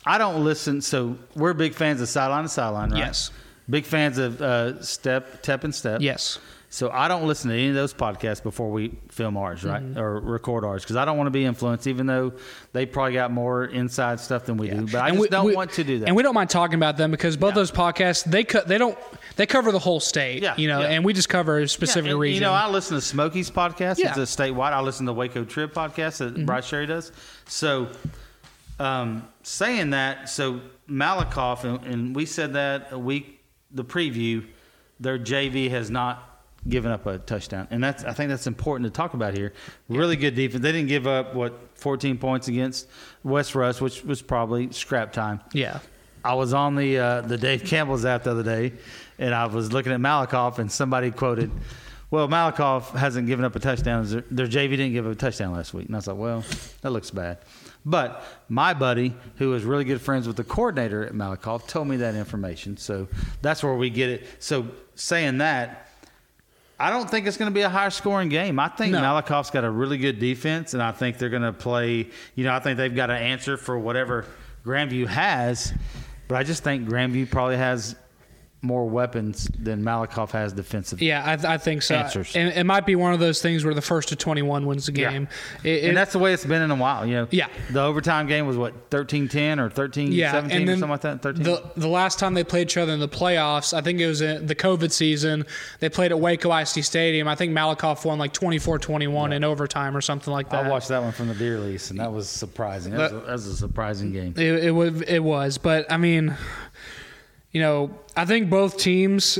I don't listen. So we're big fans of sideline to sideline, right? Yes. Big fans of uh, step, tep, and step. Yes. So I don't listen to any of those podcasts before we film ours, right, Mm-hmm. or record ours, because I don't want to be influenced. Even though they probably got more inside stuff than we do, but I And just we- don't we- want to do that. And we don't mind talking about them because both Yeah. those podcasts they co- they don't they cover the whole state. Yeah, You know, yeah. and we just cover a specific Yeah, and, region. You know, I listen to Smokey's podcast. Yeah. Mm-hmm. It's a statewide. I listen to the Waco Trib podcast that Brice Cherry does. So, um, saying that, so Malakoff, and, and we said that a week, the preview, their JV has not given up a touchdown, and that's I think that's important to talk about here. Really good defense. They didn't give up what 14 points against West Rusk, which was probably scrap time. yeah. I was on the uh, the Dave Campbell's app the other day, and I was looking at Malakoff, and somebody quoted, "Well, Malakoff hasn't given up a touchdown. Their, their JV didn't give up a touchdown last week." And I was like, "Well, that looks bad." But my buddy, who is really good friends with the coordinator at Malakoff, told me that information. So that's where we get it. So saying that, I don't think it's going to be a high scoring game. I think No. Malakoff's got a really good defense, and I think they're going to play. You know, I think they've got an answer for whatever Grandview has, but I just think Grandview probably has more weapons than Malakoff has defensively. Yeah, I, th- I think so. Answers. And it might be one of those things where the first to 21 wins the Yeah. game. It- it- and that's the way it's been in a while. You know, Yeah. The overtime game was what 13-10 or 13-17 yeah, or something like that. Thirteen. the the last time they played each other in the playoffs, I think it was in the COVID season. They played at Waco ISD Stadium. I think Malakoff won like 24-21 in overtime or something like that. I watched that one from the deer lease, and that was surprising. That, was, a, that was a surprising game. It, it was. It was, but I mean, you know, I think both teams,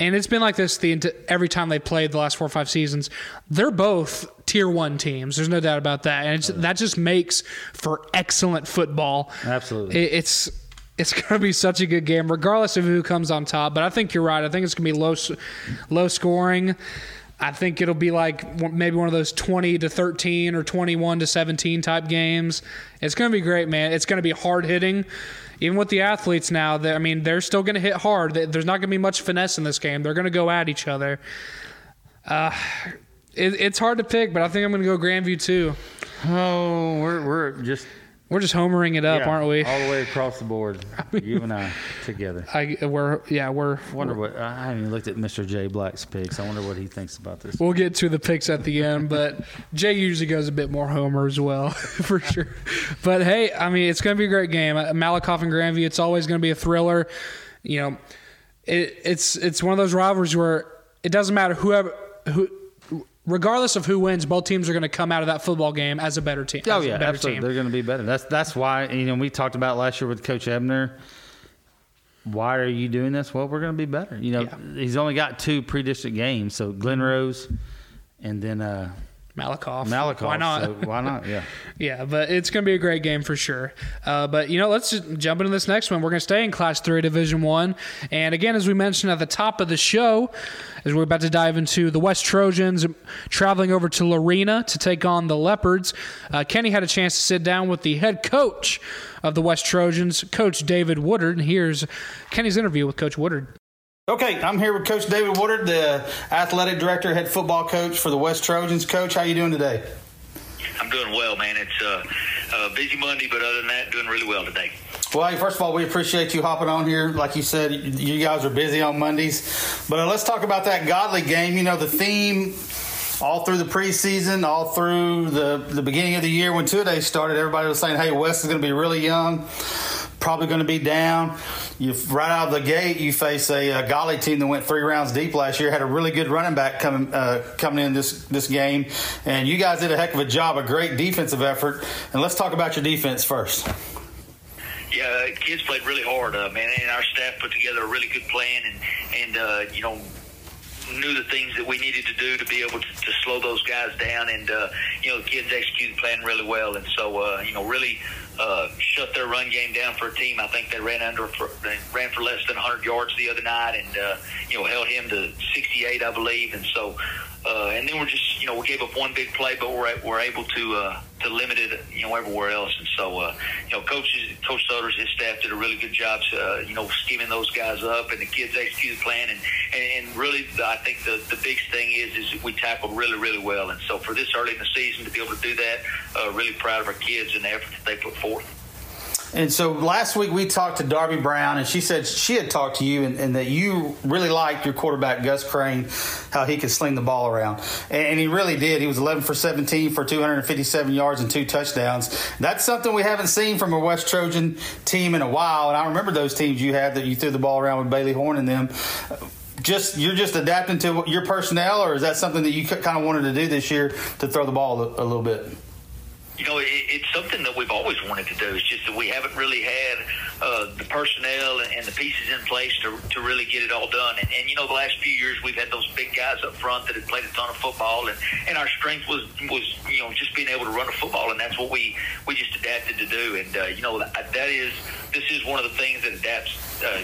and it's been like this the every time they played the last four or five seasons. They're both tier one teams. There's no doubt about that, and it's, that just makes for excellent football. Absolutely. It, it's. It's going to be such a good game, regardless of who comes on top. But I think you're right. I think it's going to be low, low scoring. I think it'll be like maybe one of those 20 to 13 or 21 to 17 type games. It's going to be great, man. It's going to be hard hitting. Even with the athletes now, I mean, they're still going to hit hard. There- There's not going to be much finesse in this game. They're going to go at each other. Uh, it, it's hard to pick, but I think I'm going to go Grandview too. Oh, we're we're just We're just homering it up, yeah, aren't we? All the way across the board, you and I together. I, we're yeah, we're wonder what I haven't even looked at Mr. J Black's picks. I wonder what he thinks about this. We'll get to the picks at the end, but Jay usually goes a bit more homer as well, for sure. But hey, I mean, it's going to be a great game. Uh, Malakoff and Grandview, it's always going to be a thriller. You know, it, it's it's one of those rivalries where it doesn't matter whoever who. Regardless of who wins, both teams are going to come out of that football game as a better team. Oh yeah, better absolutely. team. They're going to be better. That's that's why you know we talked about last year with Coach Ebner. Why are you doing this? Well, we're going to be better. You know, Yeah. he's only got two pre-district games, so Glen Rose, and then uh, Malakoff. Malakoff. Why not? So why not? Yeah. yeah, but it's going to be a great game for sure. Uh, but you know, let's just jump into this next one. We're going to stay in Class Three, Division One, and again, as we mentioned at the top of the show, as we're about to dive into the West Trojans traveling over to Lorena to take on the Leopards. Uh, Kenney had a chance to sit down with the head coach of the West Trojans, Coach David Woodard, and here's Kenney's interview with Coach Woodard. Okay, I'm here with Coach David Woodard, the athletic director, head football coach for the West Trojans. Coach, how you doing today? I'm doing well, man. It's uh, a busy Monday, but other than that, doing really well today. Well, hey, first of all, we appreciate you hopping on here. Like you said, you guys are busy on Mondays. But uh, let's talk about that Godley game. You know, the theme all through the preseason, all through the, the beginning of the year when two days started, everybody was saying, hey, West is going to be really young probably going to be down. You right out of the gate, you face a, a Godley team that went three rounds deep last year. Had a really good running back coming uh, coming in this this game, and you guys did a heck of a job, a great defensive effort. And let's talk about your defense first. Yeah, kids played really hard, uh, man, and our staff put together a really good plan, and and uh, you know knew the things that we needed to do to be able to, to slow those guys down. And, uh, you know, the kids executed the plan really well. And so, uh, you know, really uh, shut their run game down for a team. I think they ran under for, they ran for less than 100 yards the other night and, uh, you know, held him to 68, I believe. And so, uh, and then we're just, you know, we gave up one big play, but we're, we're able to, uh, to limit it, you know, everywhere else. And so, uh, you know, coaches, Coach Soder's, his staff did a really good job, uh, you know, scheming those guys up, and the kids executed the plan. And, and, really, I think the the big thing is is we tackled really, really well. And so, for this early in the season to be able to do that, uh, really proud of our kids and the effort that they put forth. And so last week we talked to Darby Brown, and she said she had talked to you and, and, that you really liked your quarterback, Gus Crane, how he could sling the ball around. And, and, he really did. He was 11 for 17 for 257 yards and two touchdowns. That's something we haven't seen from a West Trojan team in a while. And I remember those teams you had that you threw the ball around with Bailey Horn and them. Just you're just adapting to your personnel, or is that something that you kind of wanted to do this year to throw the ball a little bit? You know, it, it's something that we've always wanted to do. It's just that we haven't really had uh, the personnel and, and the pieces in place to, to really get it all done. And, and, you know, the last few years we've had those big guys up front that had played a ton of football, and, and our strength was, was, you know, just being able to run a football, and that's what we, we just adapted to do. And, uh, you know, that, that is, this is one of the things that adapts uh,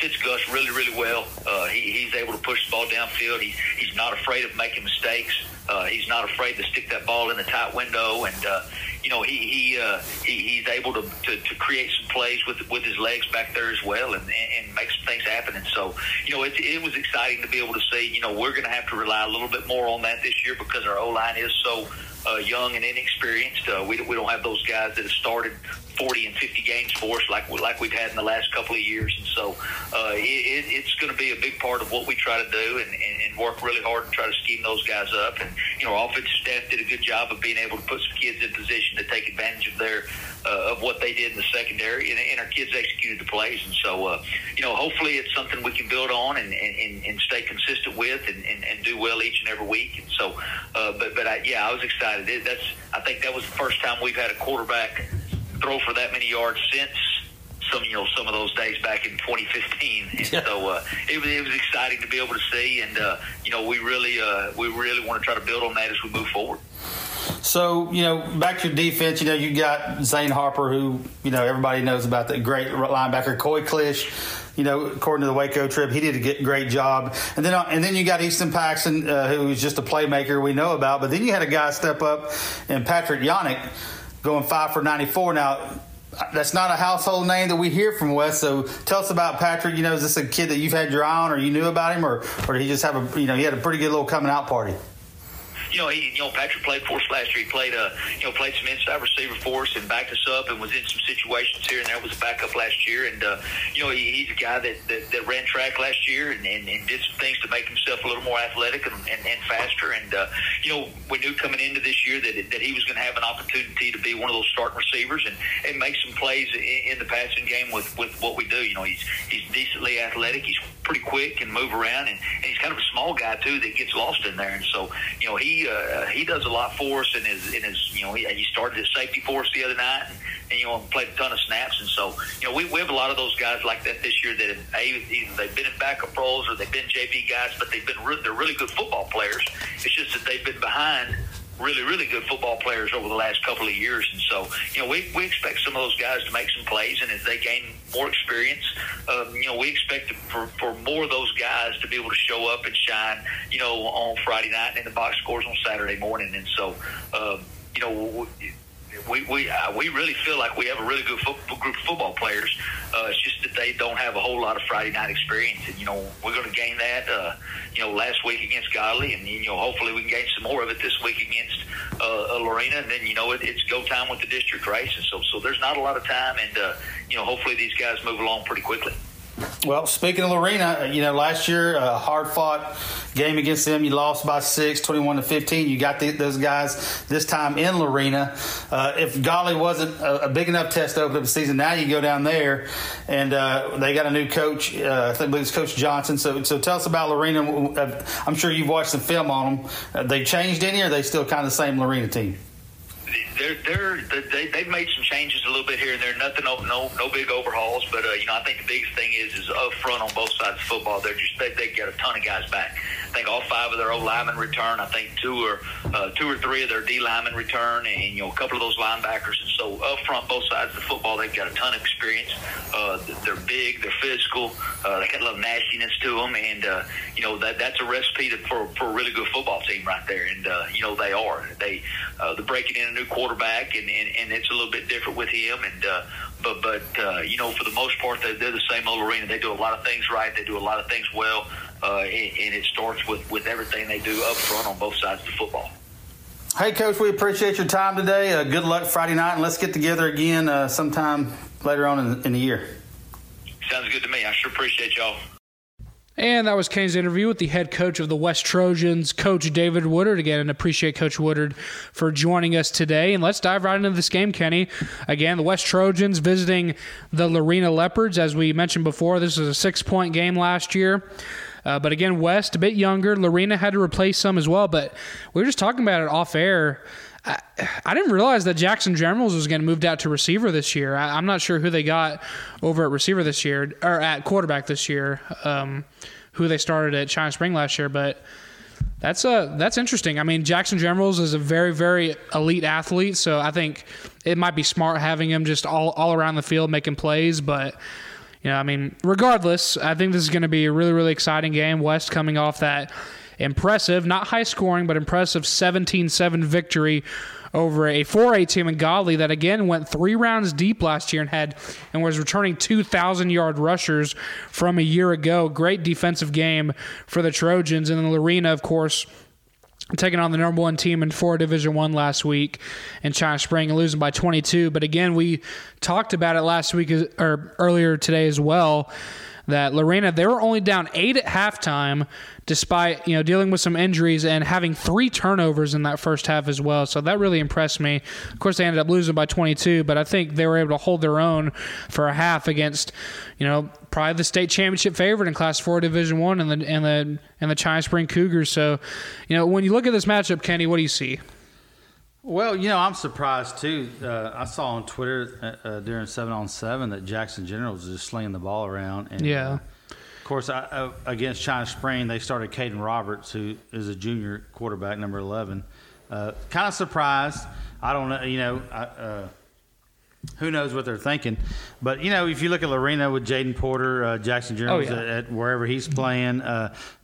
fits Gus really, really well. Uh, he, he's able to push the ball downfield. He, he's not afraid of making mistakes. Uh, he's not afraid to stick that ball in the tight window, and uh, you know he he, uh, he he's able to, to to create some plays with with his legs back there as well, and and make some things happen. And so you know it it was exciting to be able to see. You know we're going to have to rely a little bit more on that this year because our O line is so uh, young and inexperienced. Uh, we we don't have those guys that have started 40 and 50 games for us like like we've had in the last couple of years. And so uh, it, it's going to be a big part of what we try to do and, and, and work really hard to try to scheme those guys up. And you know, our offensive staff did a good job of being able to put some kids in position to take advantage of their uh, of what they did in the secondary, and, and our kids executed the plays. And so, uh, you know, hopefully it's something we can build on and, and, and stay consistent with and, and, and do well each and every week. And so, uh, but but I, yeah, I was excited. It, that's I think that was the first time we've had a quarterback throw for that many yards since some you know some of those days back in 2015, and yeah. so uh, it, was, it was exciting to be able to see, and uh, you know we really uh, we really want to try to build on that as we move forward. So you know, back to defense. You know, you got Zane Harper, who you know everybody knows about the great linebacker. Coy Klisch, you know, according to the Waco Trib, he did a great job. And then and then you got Easton Paxton, uh, who was just a playmaker we know about. But then you had a guy step up, and Patrick Yannick going five for 94. Now, that's not a household name that we hear from West. So tell us about Patrick. You know, is this a kid that you've had your eye on, or you knew about him, or or he just have a you know he had a pretty good little coming out party? You know, he, you know, Patrick played for us last year. He played, uh, you know, played some inside receiver for us and backed us up and was in some situations here and there. Was a backup last year, and uh, you know, he, he's a guy that, that, that ran track last year and, and, and did some things to make himself a little more athletic and, and, and faster. And uh, you know, we knew coming into this year that that he was going to have an opportunity to be one of those starting receivers and, and make some plays in, in the passing game with with what we do. You know, he's he's decently athletic. He's pretty quick and move around, and, and he's kind of a small guy too that gets lost in there. And so, you know, he uh, he does a lot for us, and his in his you know he, he started at safety for us the other night, and, and you know played a ton of snaps. And so, you know, we, we have a lot of those guys like that this year that have either they've been in backup roles or they've been JV guys, but they've been re- they're really good football players. It's just that they've been behind really, really good football players over the last couple of years. And so, you know, we, we expect some of those guys to make some plays, and as they gain more experience, um, you know, we expect for, for more of those guys to be able to show up and shine, you know, on Friday night and in the box scores on Saturday morning. And so, um, you know, we we uh, we really feel like we have a really good fo- group of football players. Uh, it's just that they don't have a whole lot of Friday night experience, and you know we're going to gain that. Uh, you know, last week against Godley, and you know hopefully we can gain some more of it this week against uh, Lorena, and then you know it, it's go time with the district race, and so so there's not a lot of time, and uh, you know hopefully these guys move along pretty quickly. Well, speaking of Lorena, you know, last year, a hard fought game against them. You lost by six, 21 to 15. You got the, those guys this time in Lorena. Uh, if Godley wasn't a, a, big enough test to open up the season, now you go down there and uh, they got a new coach. Uh, I think it's Coach Johnson. So, so tell us about Lorena. Uh, I'm sure you've watched some film on them. Uh, they changed any, or they still kind of the same Lorena team? They're they're they they've made some changes a little bit here and there. Nothing, no no no big overhauls, but uh, you know I think the biggest thing is is up front on both sides of football. They're just they they get a ton of guys back. Think all five of their O linemen return. I think two or uh, two or three of their D linemen return, and you know a couple of those linebackers. And so up front, both sides of the football, they've got a ton of experience. Uh, they're big, they're physical, uh, they got a little nastiness to them, and uh, you know that that's a recipe to, for for a really good football team right there. And uh, you know they are they uh, they're breaking in a new quarterback, and, and and it's a little bit different with him. And uh, but but uh, you know for the most part they, they're the same old Lorena. They do a lot of things right. They do a lot of things well uh, and, and it starts with, with everything they do up front on both sides of the football. Hey, Coach, we appreciate your time today. Uh, good luck Friday night, and let's get together again uh, sometime later on in, in the year. Sounds good to me. I sure appreciate y'all. And that was Kenney's interview with the head coach of the West Trojans, Coach David Woodard. Again, and appreciate Coach Woodard for joining us today. And let's dive right into this game, Kenney. Again, the West Trojans visiting the Lorena Leopards. As we mentioned before, this was a six point game last year. Uh, but again, West a bit younger. Lorena had to replace some as well. But we were just talking about it off air. I, I didn't realize that Jackson Generals was getting moved out to receiver this year. I, am not sure who they got over at receiver this year or at quarterback this year. Um, who they started at China Spring last year, but that's uh that's interesting. I mean, Jackson Generals is a very very elite athlete, so I think it might be smart having him just all all around the field making plays, but you know, I mean, regardless, I think this is going to be a really, really exciting game. West coming off that impressive, not high scoring, but impressive 17 7 victory over a 4A team in Godley that again went three rounds deep last year and had and was returning 2,000 yard rushers from a year ago. Great defensive game for the Trojans. And then Lorena, of course, taking on the number one team in four Division One last week in China Spring and losing by 22. But again, we talked about it last week or earlier today as well that Lorena they were only down eight at halftime, despite you know dealing with some injuries and having three turnovers in that first half as well. So that really impressed me. Of course, they ended up losing by 22, but I think they were able to hold their own for a half against you know probably the state championship favorite in Class Four Division One and the and the and the China Spring Cougars. So you know when you look at this matchup, Kenney, what do you see? Well, you know, I'm surprised too. Uh, I saw on Twitter uh, uh, during seven on seven that Jackson General was just slinging the ball around. And, yeah. Uh, of course, I, uh, against China Spring, they started Caden Roberts, who is a junior quarterback, number 11. Uh, kind of surprised. I don't know, you know, I, who knows what they're thinking. But, you know, if you look at Lorena with Jaden Porter, Jackson General oh, yeah. at, at, wherever he's playing,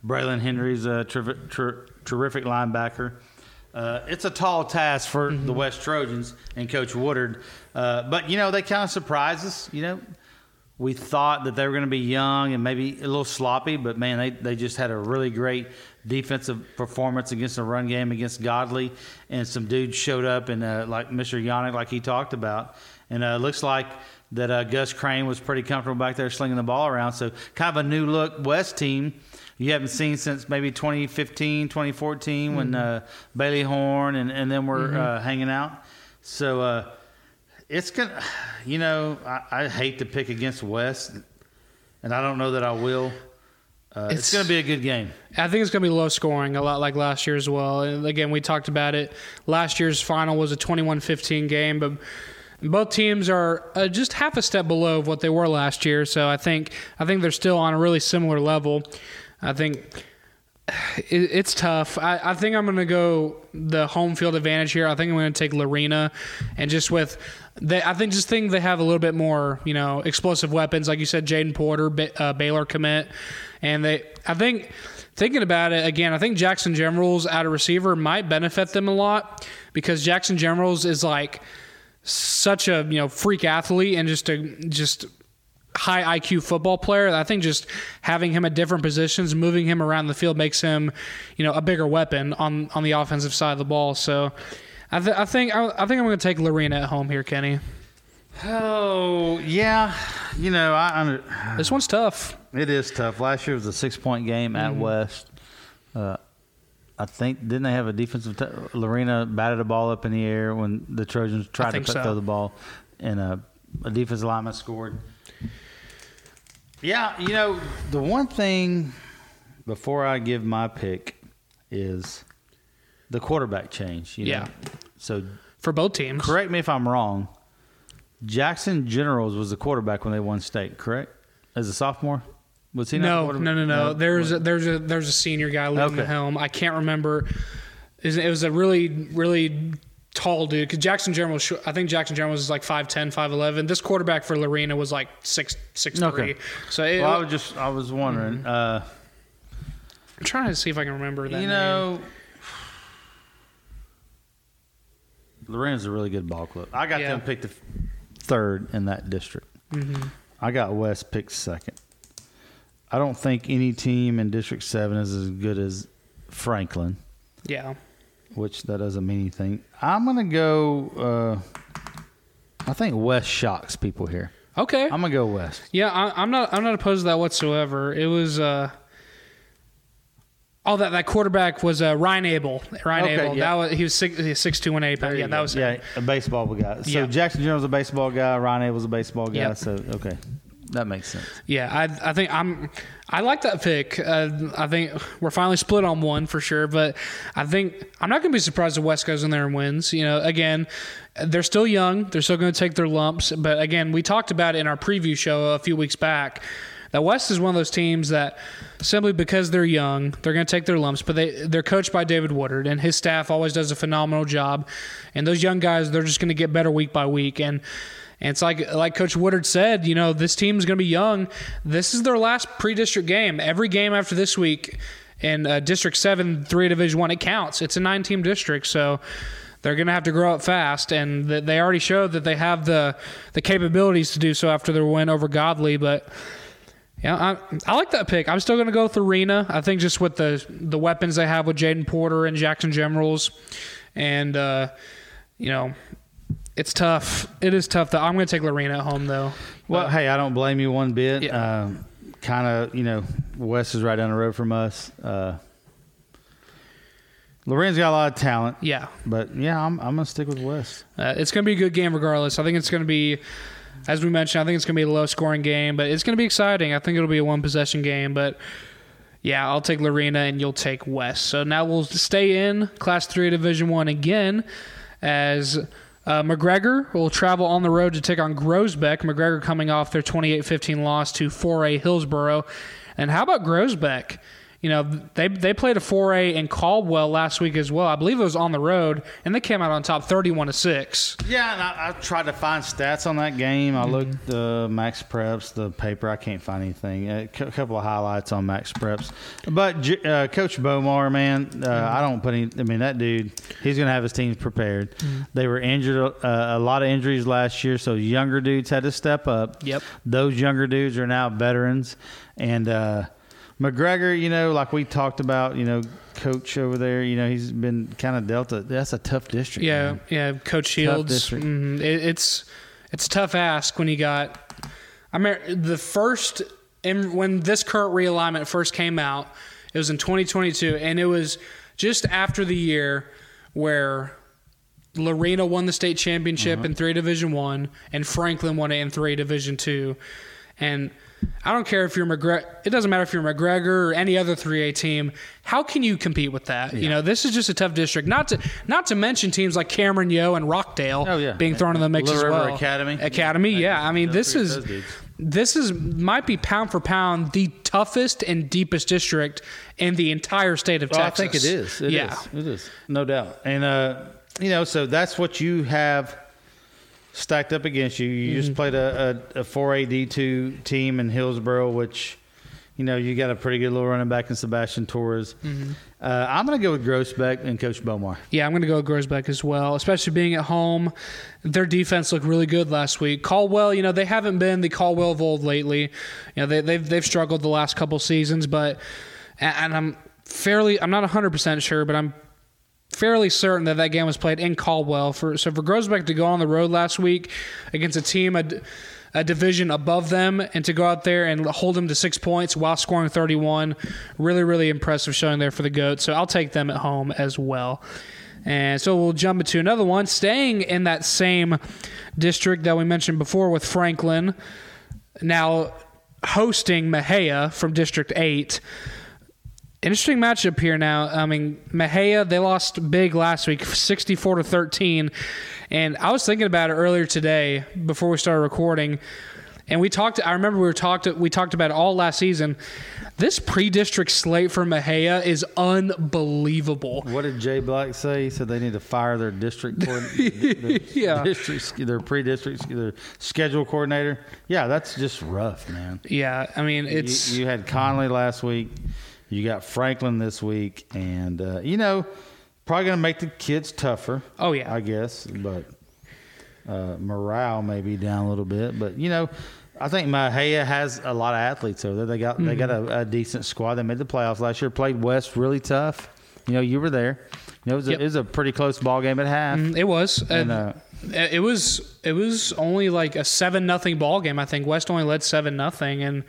Braylon Henry's a ter- ter- terrific linebacker. Uh, it's a tall task for mm-hmm. the West Trojans and Coach Woodard, uh, but you know they kind of surprised us. You know, we thought that they were going to be young and maybe a little sloppy, but man, they they just had a really great defensive performance against the run game against Godley, and some dudes showed up and uh, like Mr. Yannick, like he talked about, and uh, it looks like that uh, Gus Crane was pretty comfortable back there slinging the ball around. So kind of a new look West team you haven't seen since maybe 2015, 2014 mm-hmm. when uh, Bailey Horn and, and then we're mm-hmm. uh, hanging out. So uh, it's gonna, you know, I, I, hate to pick against West, and I don't know that I will. Uh, it's, it's going to be a good game. I think it's going to be low scoring, a lot like last year as well. And again, we talked about it. Last year's final was a 21-15 game, but both teams are uh, just half a step below of what they were last year. So I think I think they're still on a really similar level. I think it, it's tough. I, I think I'm going to go the home field advantage here. I think I'm going to take Lorena, and just with they, I think just think they have a little bit more, you know, explosive weapons, like you said, Jaden Porter, uh, Baylor commit, and they. I think thinking about it again, I think Jackson Generals at a receiver might benefit them a lot because Jackson Generals is like such a you know freak athlete and just a just high IQ football player. I think just having him at different positions, moving him around the field makes him, you know, a bigger weapon on on the offensive side of the ball. So, I, th- I think I, I, think I'm going to take Lorena at home here, Kenney. Oh yeah, you know I. Under, this one's tough. It is tough. Last year was a six point game at mm-hmm. West. Uh, I think didn't they have a defensive? T- Lorena batted a ball up in the air when the Trojans tried to put, so. throw the ball, and a, a defensive lineman scored. Yeah, you know, the one thing before I give my pick is the quarterback change. You know? Yeah. So for both teams, correct me if I'm wrong. Jackson Generals was the quarterback when they won state, correct? As a sophomore, was he? No, no, no, no, no. There's a, there's a there's a senior guy leading okay. the helm. I can't remember. It was a really really tall dude because Jackson General was, I think Jackson General was like 5'10", 5'11". This quarterback for Lorena was like six six okay. three. So it, well, I was just I was wondering. Mm-hmm. Uh, I'm trying to see if I can remember that. You know, name. Lorena's a really good ball club. I got yeah. them picked the third in that district. Mm-hmm. I got West picked second. I don't think any team in District Seven is as good as Franklin. Yeah which that doesn't mean anything. I'm gonna go. Uh, I think West shocks people here. Okay, I'm gonna go West. Yeah, I, am not. I'm not opposed to that whatsoever. It was. Uh, Oh, that, that quarterback was uh, Ryan Abel. Ryan okay, Abel. Yeah. That was he was six, he was six two and eight. Yeah, that was yeah a baseball guy. So yeah. Jackson Jones a baseball guy. Ryan Abel's a baseball guy. Yep. So okay, that makes sense. Yeah, I I think I'm I like that pick. Uh, I think we're finally split on one for sure, but I think I'm not going to be surprised if West goes in there and wins. You know, again, they're still young. They're still going to take their lumps, but again, we talked about it in our preview show a few weeks back. That West is one of those teams that simply because they're young, they're going to take their lumps, but they they're coached by David Woodard and his staff always does a phenomenal job. And those young guys, they're just going to get better week by week and and it's like like Coach Woodard said, you know, this team is going to be young. This is their last pre-district game. Every game after this week in uh, District Seven, three Division One, it counts. It's a nine-team district, so they're going to have to grow up fast, and they already showed that they have the the capabilities to do so after their win over Godley. But yeah, I, I like that pick. I'm still going to go with Lorena. I think just with the the weapons they have with Jaden Porter and Jackson Generals, and uh, you know it's tough. It is tough. Though I'm going to take Lorena at home though. Well, but, hey, I don't blame you one bit. Yeah. Uh, kind of, you know, West is right down the road from us. Uh, Lorena's got a lot of talent. Yeah. But yeah, I'm, I'm going to stick with West. Uh, it's going to be a good game regardless. I think it's going to be, as we mentioned, I think it's going to be a low scoring game, but it's going to be exciting. I think it'll be a one possession game, but yeah, I'll take Lorena and you'll take West. So now we'll stay in Class 3 Division 1 again as uh, McGregor will travel on the road to take on Groesbeck. McGregor coming off their 28 15 loss to 4A Hillsboro. And how about Groesbeck? You know, they they played a 4A in Caldwell last week as well. I believe it was on the road, and they came out on top, 31 to six. Yeah, and I, I tried to find stats on that game. I mm-hmm. looked uh, Max Preps, the paper. I can't find anything. A couple of highlights on Max Preps, but uh, Coach Bomar, man, uh, mm-hmm. I don't put any. I mean, that dude, he's going to have his teams prepared. Mm-hmm. They were injured, uh, a lot of injuries last year, so younger dudes had to step up. Yep, those younger dudes are now veterans, and uh, McGregor, you know, like we talked about, you know, coach over there, you know, he's been kind of dealt a that's a tough district. Yeah, man. yeah, Coach Shields. Mm-hmm. It, it's it's a tough ask when you got. I mean, the first and when this current realignment first came out, it was in 2022, and it was just after the year where Lorena won the state championship uh-huh. in three Division One, and Franklin won it in three Division Two, and I don't care if you're McGregor. It doesn't matter if you're McGregor or any other 3A team. How can you compete with that? Yeah. You know, this is just a tough district. Not to not to mention teams like Cameron Yoe and Rockdale oh, yeah. being thrown in the mix Little as River well. Academy. Academy, yeah. I mean, this is this is might be pound for pound the toughest and deepest district in the entire state of Well, Texas. I think it is. It yeah. is. It is. No doubt. And uh, you know, so that's what you have stacked up against you. You Mm-hmm. just played a, a, a 4A D2 team in Hillsboro, which, you know, you got a pretty good little running back in Sebastian Torres. Mm-hmm. Uh, I'm going to go with Groesbeck and Coach Bomar. Yeah, I'm going to go with Groesbeck as well, especially being at home. Their defense looked really good last week. Caldwell, you know, they haven't been the Caldwell of old lately. You know, they, they've they've struggled the last couple seasons, but and, I'm fairly, I'm not 100 percent sure, but I'm fairly certain that that game was played in Caldwell. For so for Groesbeck to go on the road last week against a team a, a division above them and to go out there and hold them to six points while scoring 31, really really impressive showing there for the goats. So I'll take them at home as well. And so we'll jump into another one, staying in that same district that we mentioned before with Franklin. Now hosting Mexia from District 8 interesting matchup here now. I mean, Mexia they lost big last week, sixty-four to thirteen, and I was thinking about it earlier today before we started recording, and we talked. I remember we were talked. We talked about it all last season. This pre-district slate for Mexia is unbelievable. What did Jay Black say? He said they need to fire their district coordinator. Yeah. District, their pre-district, their schedule coordinator. Yeah, that's just rough, man. Yeah, I mean it's you, you had Connally last week. You got Franklin this week, and uh, you know, probably going to make the kids tougher. Oh, yeah. I guess, but uh, morale may be down a little bit. But you know, I think Mexia has a lot of athletes over there. They got they got Mm-hmm. a, a decent squad. They made the playoffs last year. Played West really tough. You know, you were there. You know, it was, Yep. a, it was a pretty close ball game at half. it was. And, Uh, uh, it was it was only like a seven nothing ball game. I think West only led seven nothing, and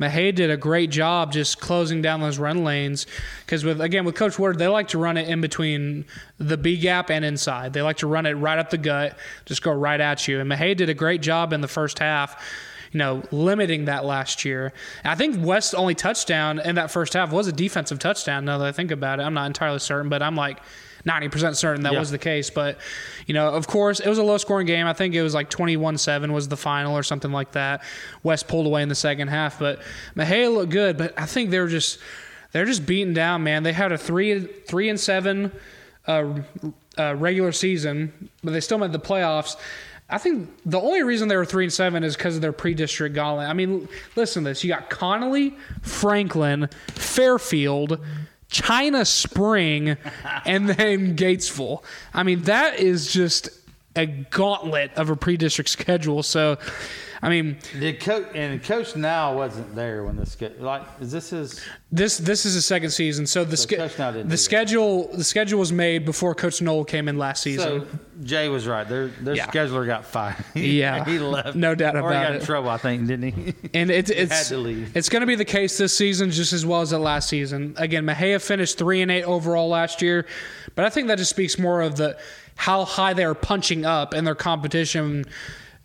Mexia did a great job just closing down those run lanes. Because with again with Coach Ward, they like to run it in between the B gap and inside. They like to run it right up the gut, just go right at you. And Mexia did a great job in the first half. You know, limiting that last year. I think West's only touchdown in that first half was a defensive touchdown. Now that I think about it, I'm not entirely certain, but I'm like 90% certain that Yeah. was the case. But, you know, of course, it was a low scoring game. I think it was like 21 7 was the final or something like that. West pulled away in the second half. But Mexia looked good, but I think they were just. They're just beaten down, man. They had a three, three and seven uh, uh, regular season, but they still made the playoffs. I think the only reason they were three and seven is because of their pre-district gauntlet. I mean, listen to this: you got Connally, Franklin, Fairfield, China Spring, and then Gatesville. I mean, that is just a gauntlet of a pre-district schedule. So, I mean, Did coach and Coach now wasn't there when this like is this is this this is the second season. So the ske- didn't do the that. schedule the schedule was made before Coach Knoll came in last season. So Jay was right. Their their Yeah. scheduler got fired. Yeah. he left. No doubt or he about got it. in trouble, I think, didn't he? And it's it's to leave. it's going to be the case this season just as well as the last season. Again, Mexia finished three and eight overall last year, but I think that just speaks more of the how high they are punching up in their competition.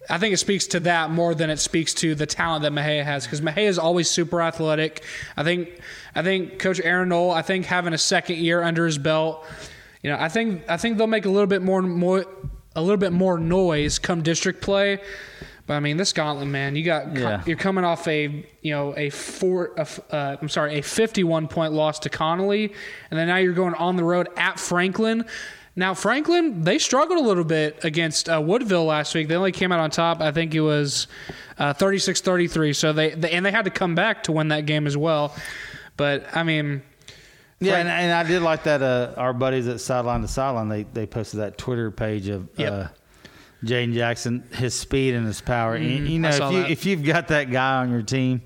I think it speaks to that more than it speaks to the talent that Mexia has because Mexia is always super athletic. I think I think Coach Aaron Knoll, I think having a second year under his belt, you know, I think I think they'll make a little bit more more a little bit more noise come district play. But I mean, this gauntlet, man, you got Yeah. you're coming off a you know a four a uh, I'm sorry a 51 point loss to Connally, and then now you're going on the road at Franklin. Now Franklin they struggled a little bit against uh, Woodville last week. They only came out on top. I think it was uh, 36-33. So they, they and they had to come back to win that game as well. But I mean, yeah, and, and I did like that. Uh, our buddies at Sideline to Sideline, they they posted that Twitter page of Yep. uh, Jane Jackson, his speed and his power. And, you know. If you that. if you've got that guy on your team,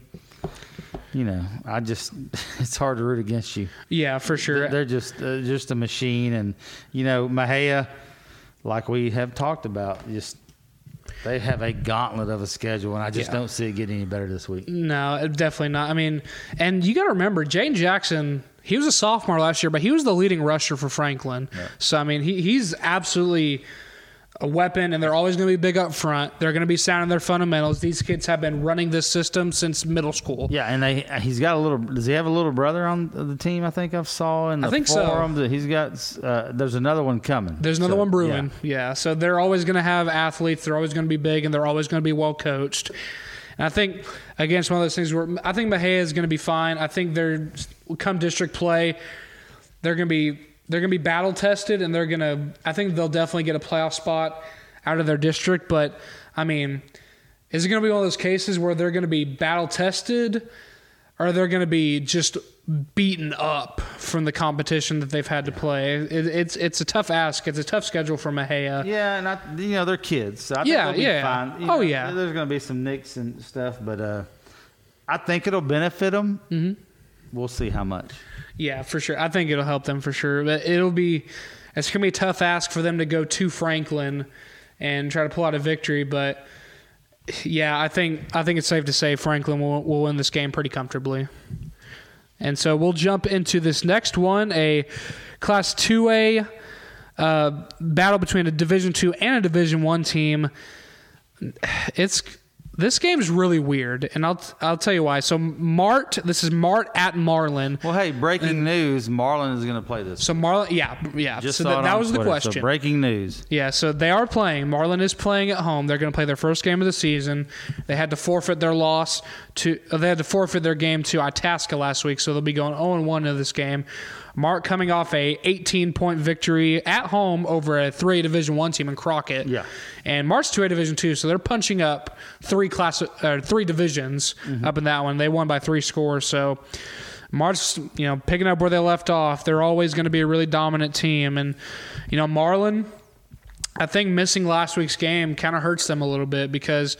you know, I just it's hard to root against you. yeah, for sure. They're just uh, just a machine, and you know, Mexia, like we have talked about, just they have a gauntlet of a schedule, and I just Yeah. don't see it getting any better this week. No, definitely not. I mean, and you got to remember, Jane Jackson. He was a sophomore last year, but he was the leading rusher for Franklin. So I mean, he, he's absolutely a weapon, and they're always going to be big up front. They're going to be sound in their fundamentals. These kids have been running this system since middle school. Yeah, and they he's got a little. Does he have a little brother on the team? I think I've saw in the I think so. that he's got. Uh, there's another one coming. There's another So, one brewing. yeah. Yeah. So they're always going to have athletes. They're always going to be big, and they're always going to be well coached. And I think again, it's one of those things where I think Mexia is going to be fine. I think they're come district play, they're going to be they're going to be battle tested, and they're going to. I think they'll definitely get a playoff spot out of their district. But I mean, is it going to be one of those cases where they're going to be battle tested, or they're going to be just beaten up from the competition that they've had to play? It, it's it's a tough ask. It's a tough schedule for Mexia. Yeah, and I, you know they're kids, so I think Yeah, they'll be yeah. Oh, know, yeah. there's going to be some nicks and stuff, but uh, I think it'll benefit them. Mm-hmm. We'll see how much. Yeah, for sure. I think it'll help them for sure. But it'll be it's gonna be a tough ask for them to go to Franklin and try to pull out a victory. But yeah, I think I think it's safe to say Franklin will, will win this game pretty comfortably. And so we'll jump into this next one, a Class Two A uh, battle between a Division Two and a Division One team. It's this game's really weird, and I'll I'll tell you why. So Mart, this is Mart at Marlin. Well, hey, breaking news: Marlin is going to play this. So Marlin, yeah, yeah. Just so that, that was the question. So breaking news. yeah, so they are playing. Marlin is playing at home. They're going to play their first game of the season. They had to forfeit their loss to. uh, They had to forfeit their game to Itasca last week, so they'll be going 0 1 into this game. Mart coming off a 18 point victory at home over a 3A Division One team in Crockett. Yeah. And Mart's 2A Division Two, so they're punching up three class, uh, three divisions Mm-hmm. up in that one. They won by three scores, so. March, you know, picking up where they left off. They're always going to be a really dominant team, and you know, Marlin. I think missing last week's game kind of hurts them a little bit because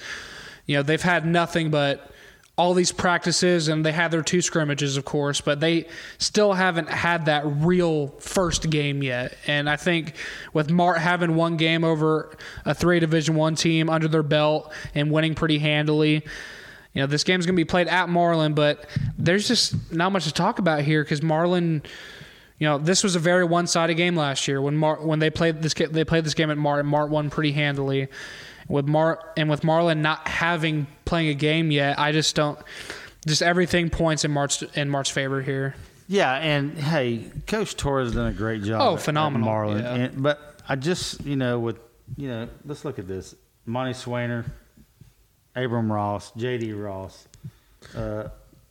you know they've had nothing but all these practices and they had their two scrimmages, of course, but they still haven't had that real first game yet. And I think with Mart having one game over a three Division One team under their belt and winning pretty handily, you know this game's going to be played at Marlin, but there's just not much to talk about here because Marlin. You know, this was a very one-sided game last year when Mar- when they played this they played this game at Mart and Mart won pretty handily. With Mar and with Marlin not having playing a game yet, I just don't. Just everything points in March in Mart's favor here. Yeah, and hey, Coach Torres done a great job. Oh, at- at phenomenal, Marlin. yeah. And- but I just, you know, with you know, let's look at this: Monty Swainer, Abram Ross, J.D. Ross, uh,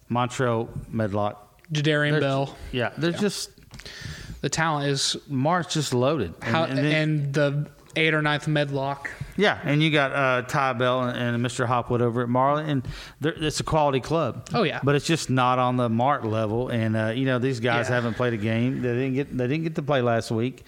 Montreal Medlock. Jadarian Bell, Yeah, they're just the talent is March just loaded. And- how and and, the eight or ninth medlock. yeah, and you got uh, Ty Bell and, and Mr. Hopwood over at Marlin, and it's a quality club. Oh, yeah. but it's just not on the Mart level. And uh, you know these guys Yeah. haven't played a game. They didn't get they didn't get to play last week.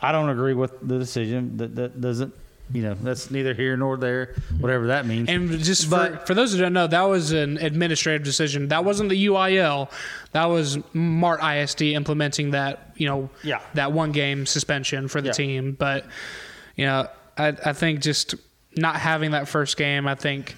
I don't agree with the decision. That that doesn't. You know, that's neither here nor there. Whatever that means. And just for, But- for those who don't know, that was an administrative decision. That wasn't the UIL. That was Mart ISD implementing that, you know, Yeah. that one game suspension for the Yeah. team. But, you know, I, I think just not having that first game, I think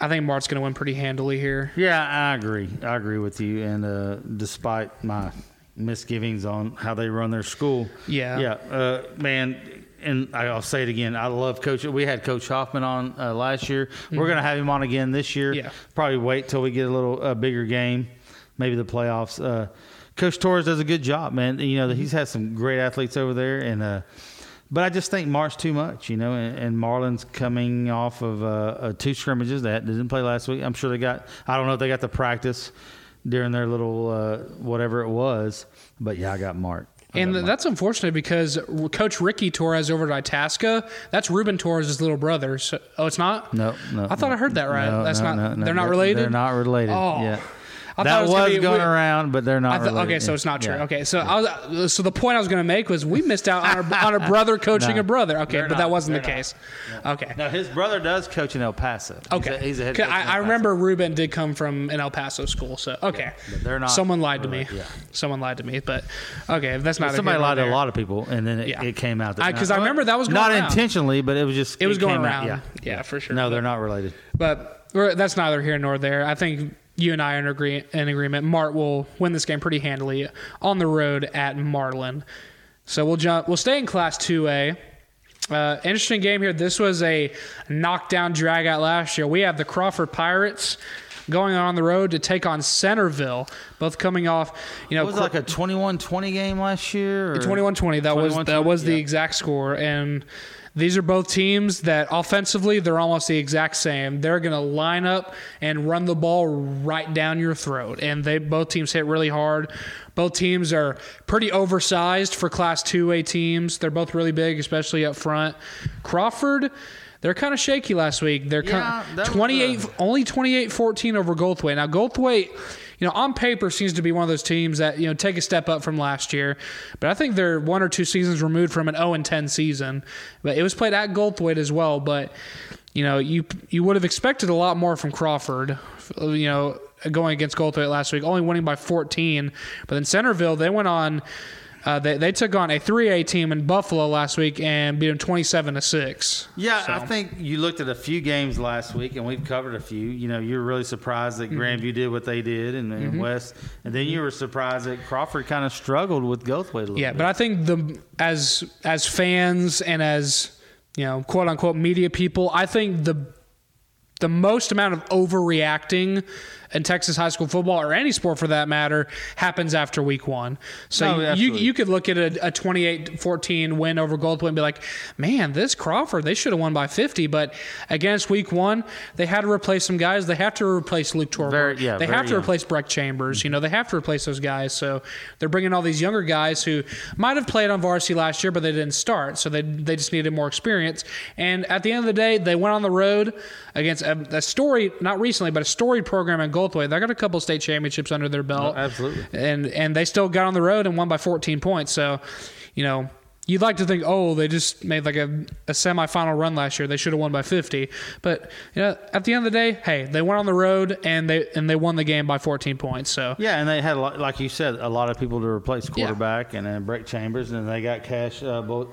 I think Mart's going to win pretty handily here. Yeah, I agree. I agree with you. And uh, despite my misgivings on how they run their school, Yeah. yeah, uh, man. And I'll say it again. I love Coach. We had Coach Hoffman on uh, last year. We're going to have him on again this year. Mm-hmm. Yeah. Probably wait till we get a little uh, bigger game, maybe the playoffs. Uh, Coach Torres does a good job, man. You know he's had some great athletes over there, and uh, but I just think Mart's too much, you know. And, and Marlin's coming off of uh, uh, two scrimmages that didn't play last week. I'm sure they got. I don't know if they got the practice during their little uh, whatever it was, but yeah, I got Mark. And that's unfortunate because Coach Ricky Torres over at Itasca, that's Ruben Torres' little brother. So, oh, it's not? No, no. I thought I heard that right. No, That's no, not. no, no. They're not related. They're not related. Oh. yeah. I thought that it was was, gonna be- going we- around, but they're not. I thought- related. okay, so it's not true. Yeah. Okay, so I was, so the point I was going to make was we missed out on a, on a brother coaching No, a brother. Okay, they're but not. that wasn't the They're not. case. Okay. Now his brother does coach in El Paso. He's Okay. a- he's a, head 'Cause coach I, I remember Ruben did come from an El Paso school, so okay. but they're not Someone lied to me. yeah. Someone lied to me, but okay, that's not. Somebody lied to a lot of people, and then it, it came out. that- I- 'cause I remember that was not around. intentionally, but it was just It was going around. yeah, Yeah, for sure. No, they're not related. But that's neither here nor there. I think you and I are in, agree, in agreement. Mart will win this game pretty handily on the road at Marlin. So we'll jump. We'll stay in Class Two A. Uh, interesting game here. This was a knockdown drag out last year. We have the Crawford Pirates going on the road to take on Centerville, both coming off. You know, It was like a 21-20 game last year. Or? 21-20. That was that 21-20, was the yeah. exact score, and these are both teams that offensively they're almost the exact same. They're going to line up and run the ball right down your throat, and they both teams hit really hard. Both teams are pretty oversized for Class 2A teams. They're both really big, especially up front. Crawford. They're kind of shaky last week. They're Yeah, kind of 28, only 28-14 over Goldthwaite. Now Goldthwaite, you know, on paper seems to be one of those teams that you know take a step up from last year, but I think they're one or two seasons removed from an 0 and 10 season. But it was played at Goldthwaite as well. But you know, you you would have expected a lot more from Crawford. You know, going against Goldthwaite last week, only winning by 14. But then Centerville, they went on. Uh, they, they took on a 3A team in Buffalo last week and beat them 27 to 6. Yeah, I think you looked at a few games last week, and we've covered a few. You know, you're really surprised that Grandview did what they did in the West, and then you were surprised that Crawford kind of struggled with Goldthwaite a little Yeah, bit. but I think the as as fans and as you know, quote unquote media people, I think the the most amount of overreacting in Texas high school football or any sport for that matter happens after week one. So No, you, you could look at a, a 28-14 win over Goldthwaite and be like, man, this Crawford, they should have won by 50. But against week one, they had to replace some guys. They have to replace Luke Torberg. Yeah, they very have to young. replace Breck Chambers. You know, they have to replace those guys. So they're bringing all these younger guys who might have played on varsity last year, but they didn't start. So they, they just needed more experience. And at the end of the day, they went on the road against a, a story, not recently, but a storied program in Goldthwaite. They got a couple state championships under their belt. Oh, absolutely. And, and they still got on the road and won by 14 points. So, you know, You'd like to think, oh, they just made like a, a semifinal run last year. They should have won by 50. But you know, at the end of the day, hey, they went on the road and they and they won the game by 14 points. So Yeah, and they had, a lot, like you said, a lot of people to replace quarterback and then Breck Chambers, and then they got Cash. Uh, Bol-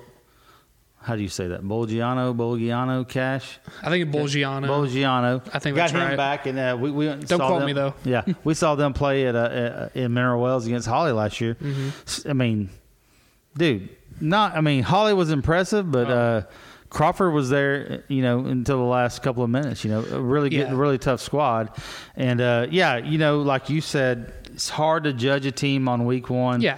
how do you say that? Bolgiano, Bolgiano, Cash, I think Bolgiano. Bolgiano. I think got that's him right. back, and uh, we, we Don't saw quote them- me, though. Yeah, we saw them play at uh, uh, in Mineral Wells against Holly last year. Mm-hmm. I mean, dude, not. I mean, Holly was impressive, but. Oh. Uh, Crawford was there, you know, until the last couple of minutes. You know, really good, Yeah. really tough squad, and uh, yeah, you know, like you said, it's hard to judge a team on week one. Yeah.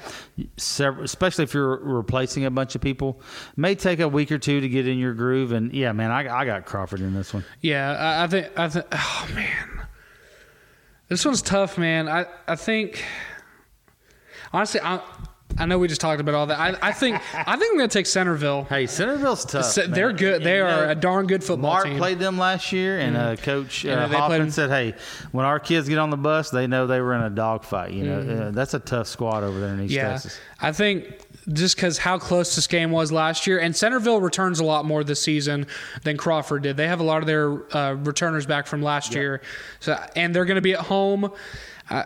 Several, especially if you're replacing a bunch of people, may take a week or two to get in your groove. And yeah, man, I, I got Crawford in this one. Yeah, I, I think I think. Oh man, this one's tough, man. I I think honestly, I I know we just talked about all that. I I think I think I'm gonna take Centerville. Hey, Centerville's tough. Se- they're good. They You are know, a darn good football Mart team. Mm-hmm. played them last year, and uh, Coach Yeah, uh, they Hoffman said, "Hey, when our kids get on the bus, they know they were in a dogfight. You know, Mm-hmm. uh, that's a tough squad over there in East yeah, Texas." I think just because how close this game was last year, and Centerville returns a lot more this season than Crawford did. They have a lot of their uh, returners back from last year, so and they're going to be at home. Uh,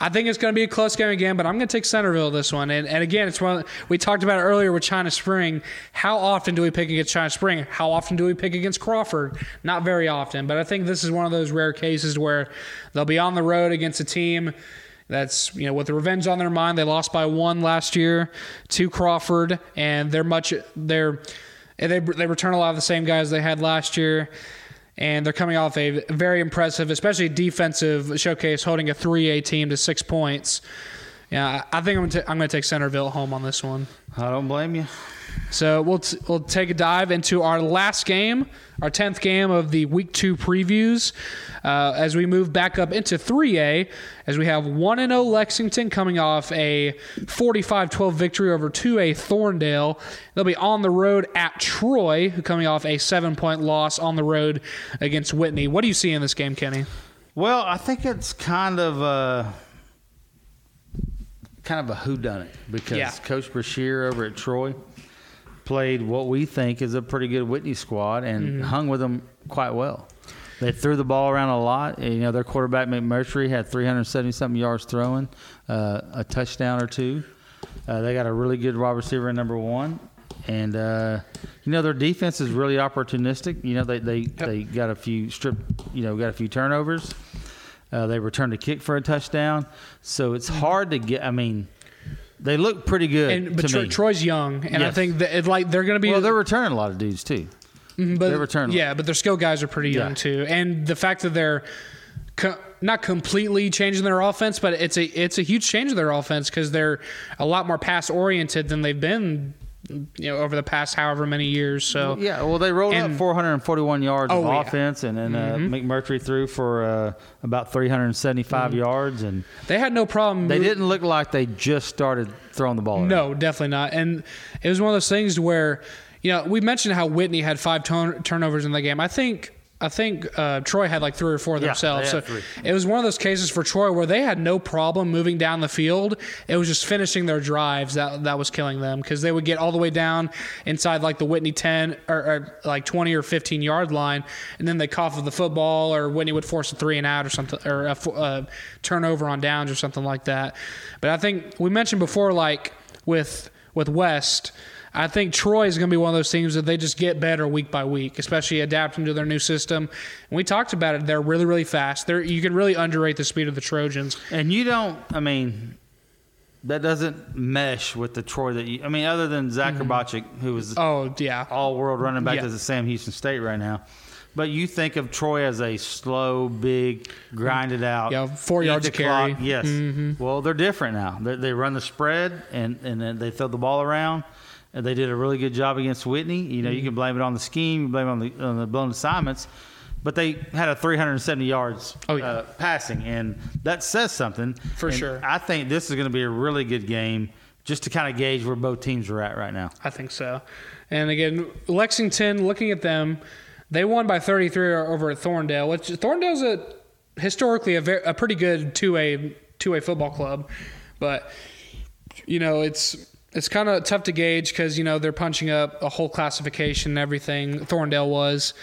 I think it's going to be a close game again, but I'm going to take Centerville this one. And, and again, it's one we talked about earlier with China Spring. How often do we pick against China Spring? How often do we pick against Crawford? Not very often, but I think this is one of those rare cases where they'll be on the road against a team that's you know with the revenge on their mind. They lost by one last year to Crawford, and they're much they're they they return a lot of the same guys they had last year. And they're coming off a very impressive, especially defensive showcase, holding a 3A team to six points. Yeah, I think I'm gonna, ta- I'm going to take Centerville home on this one. I don't blame you. So we'll t- we'll take a dive into our last game, our tenth game of the week two previews, uh, as we move back up into 3A, as we have one and zero Lexington coming off a 45-12 victory over 2A Thorndale. They'll be on the road at Troy, who coming off a seven point loss on the road against Whitney. What do you see in this game, Kenney? Well, I think it's kind of a kind of a whodunit because Yeah. Coach Brashear over at Troy played what we think is a pretty good Whitney squad and Mm-hmm. hung with them quite well. They threw the ball around a lot. You know, their quarterback McMurtry had 370 something yards throwing, uh, a touchdown or two. Uh, they got a really good wide receiver in number one, and uh, you know their defense is really opportunistic. You know they they, they got a few strip, you know, got a few turnovers. Uh, they returned a kick for a touchdown, so it's hard to get. I mean, they look pretty good And but to Tro- me. Troy's young, and I think that it, like they're going to be well, they're returning a lot of dudes too. but they're returning. Yeah, but their skill guys are pretty young Yeah. too, and the fact that they're co- not completely changing their offense, but it's a it's a huge change in their offense because they're a lot more pass oriented than they've been you know over the past however many years. So yeah, well they rolled And- up 441 yards Oh, of yeah. Mm-hmm. offense, and then uh, McMurtry threw for uh, about 375 Mm-hmm. yards, and they had no problem. they didn't look like they just started throwing the ball. around. No, definitely not. And it was one of those things where, you know, we mentioned how Whitney had five turn- turnovers in the game. I think. I think uh, Troy had like three or four themselves. had so three. it was one of those cases for Troy where they had no problem moving down the field. It was just finishing their drives that that was killing them because they would get all the way down inside like the Whitney ten or, or like twenty or fifteen yard line, and then they cough of the football or Whitney would force a three and out or something or a, a turnover on downs or something like that. But I think we mentioned before like with with West. I think Troy is going to be one of those teams that they just get better week by week, especially adapting to their new system. And we talked about it; they're really, really fast. They're, you can really underrate the speed of the Trojans. And you don't, I mean, that doesn't mesh with the Troy that you, I mean, other than Zach mm-hmm. Robotchik, who was Oh yeah, all world running back Yeah. to the Sam Houston State right now. But you think of Troy as a slow, big, grinded out. Yeah, four yards carry. clock. Yes. Mm-hmm. Well, they're different now. They, they run the spread and, and then they throw the ball around. And they did a really good job against Whitney. You know, you can blame it on the scheme, you blame it on the, on the blown assignments. But they had a 370 yards Oh, yeah. uh, passing, and that says something. For And sure. I think this is going to be a really good game just to kind of gauge where both teams are at right now. I think so. And again, Lexington, looking at them, they won by 33 over at Thorndale, which Thorndale's a historically a, very, a pretty good two a two a football club, but you know it's it's kind of tough to gauge because you know they're punching up a whole classification and everything. Thorndale was,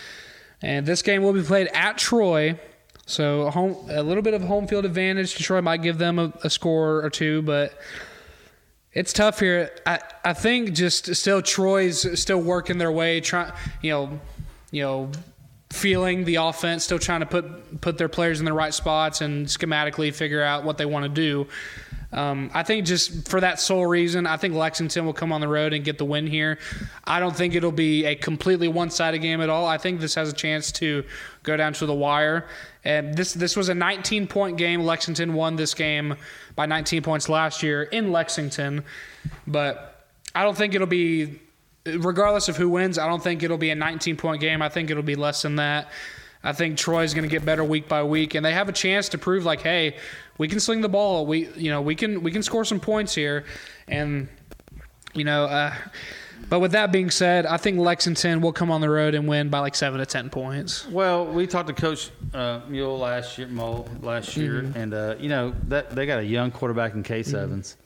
and this game will be played at Troy. So a home, a little bit of home field advantage. Troy might give them a, a score or two, but it's tough here. I, I think just still Troy's still working their way, trying you know, you know, feeling the offense, still trying to put put their players in the right spots and schematically figure out what they want to do. Um, I think just for that sole reason, I think Lexington will come on the road and get the win here. I don't think it'll be a completely one-sided game at all. I think this has a chance to go down to the wire. And this this was a 19-point game. Lexington won this game by 19 points last year in Lexington, but I don't think it'll be regardless of who wins, I don't think it'll be a 19 point game. I think it'll be less than that. I think Troy's going to get better week by week, and they have a chance to prove like, hey, we can sling the ball. We, you know, we can we can score some points here, and you know. Uh, but with that being said, I think Lexington will come on the road and win by like seven to ten points. Well, we talked to Coach uh, Mule last year, Mole last year, and uh, you know that they got a young quarterback in Case Evans.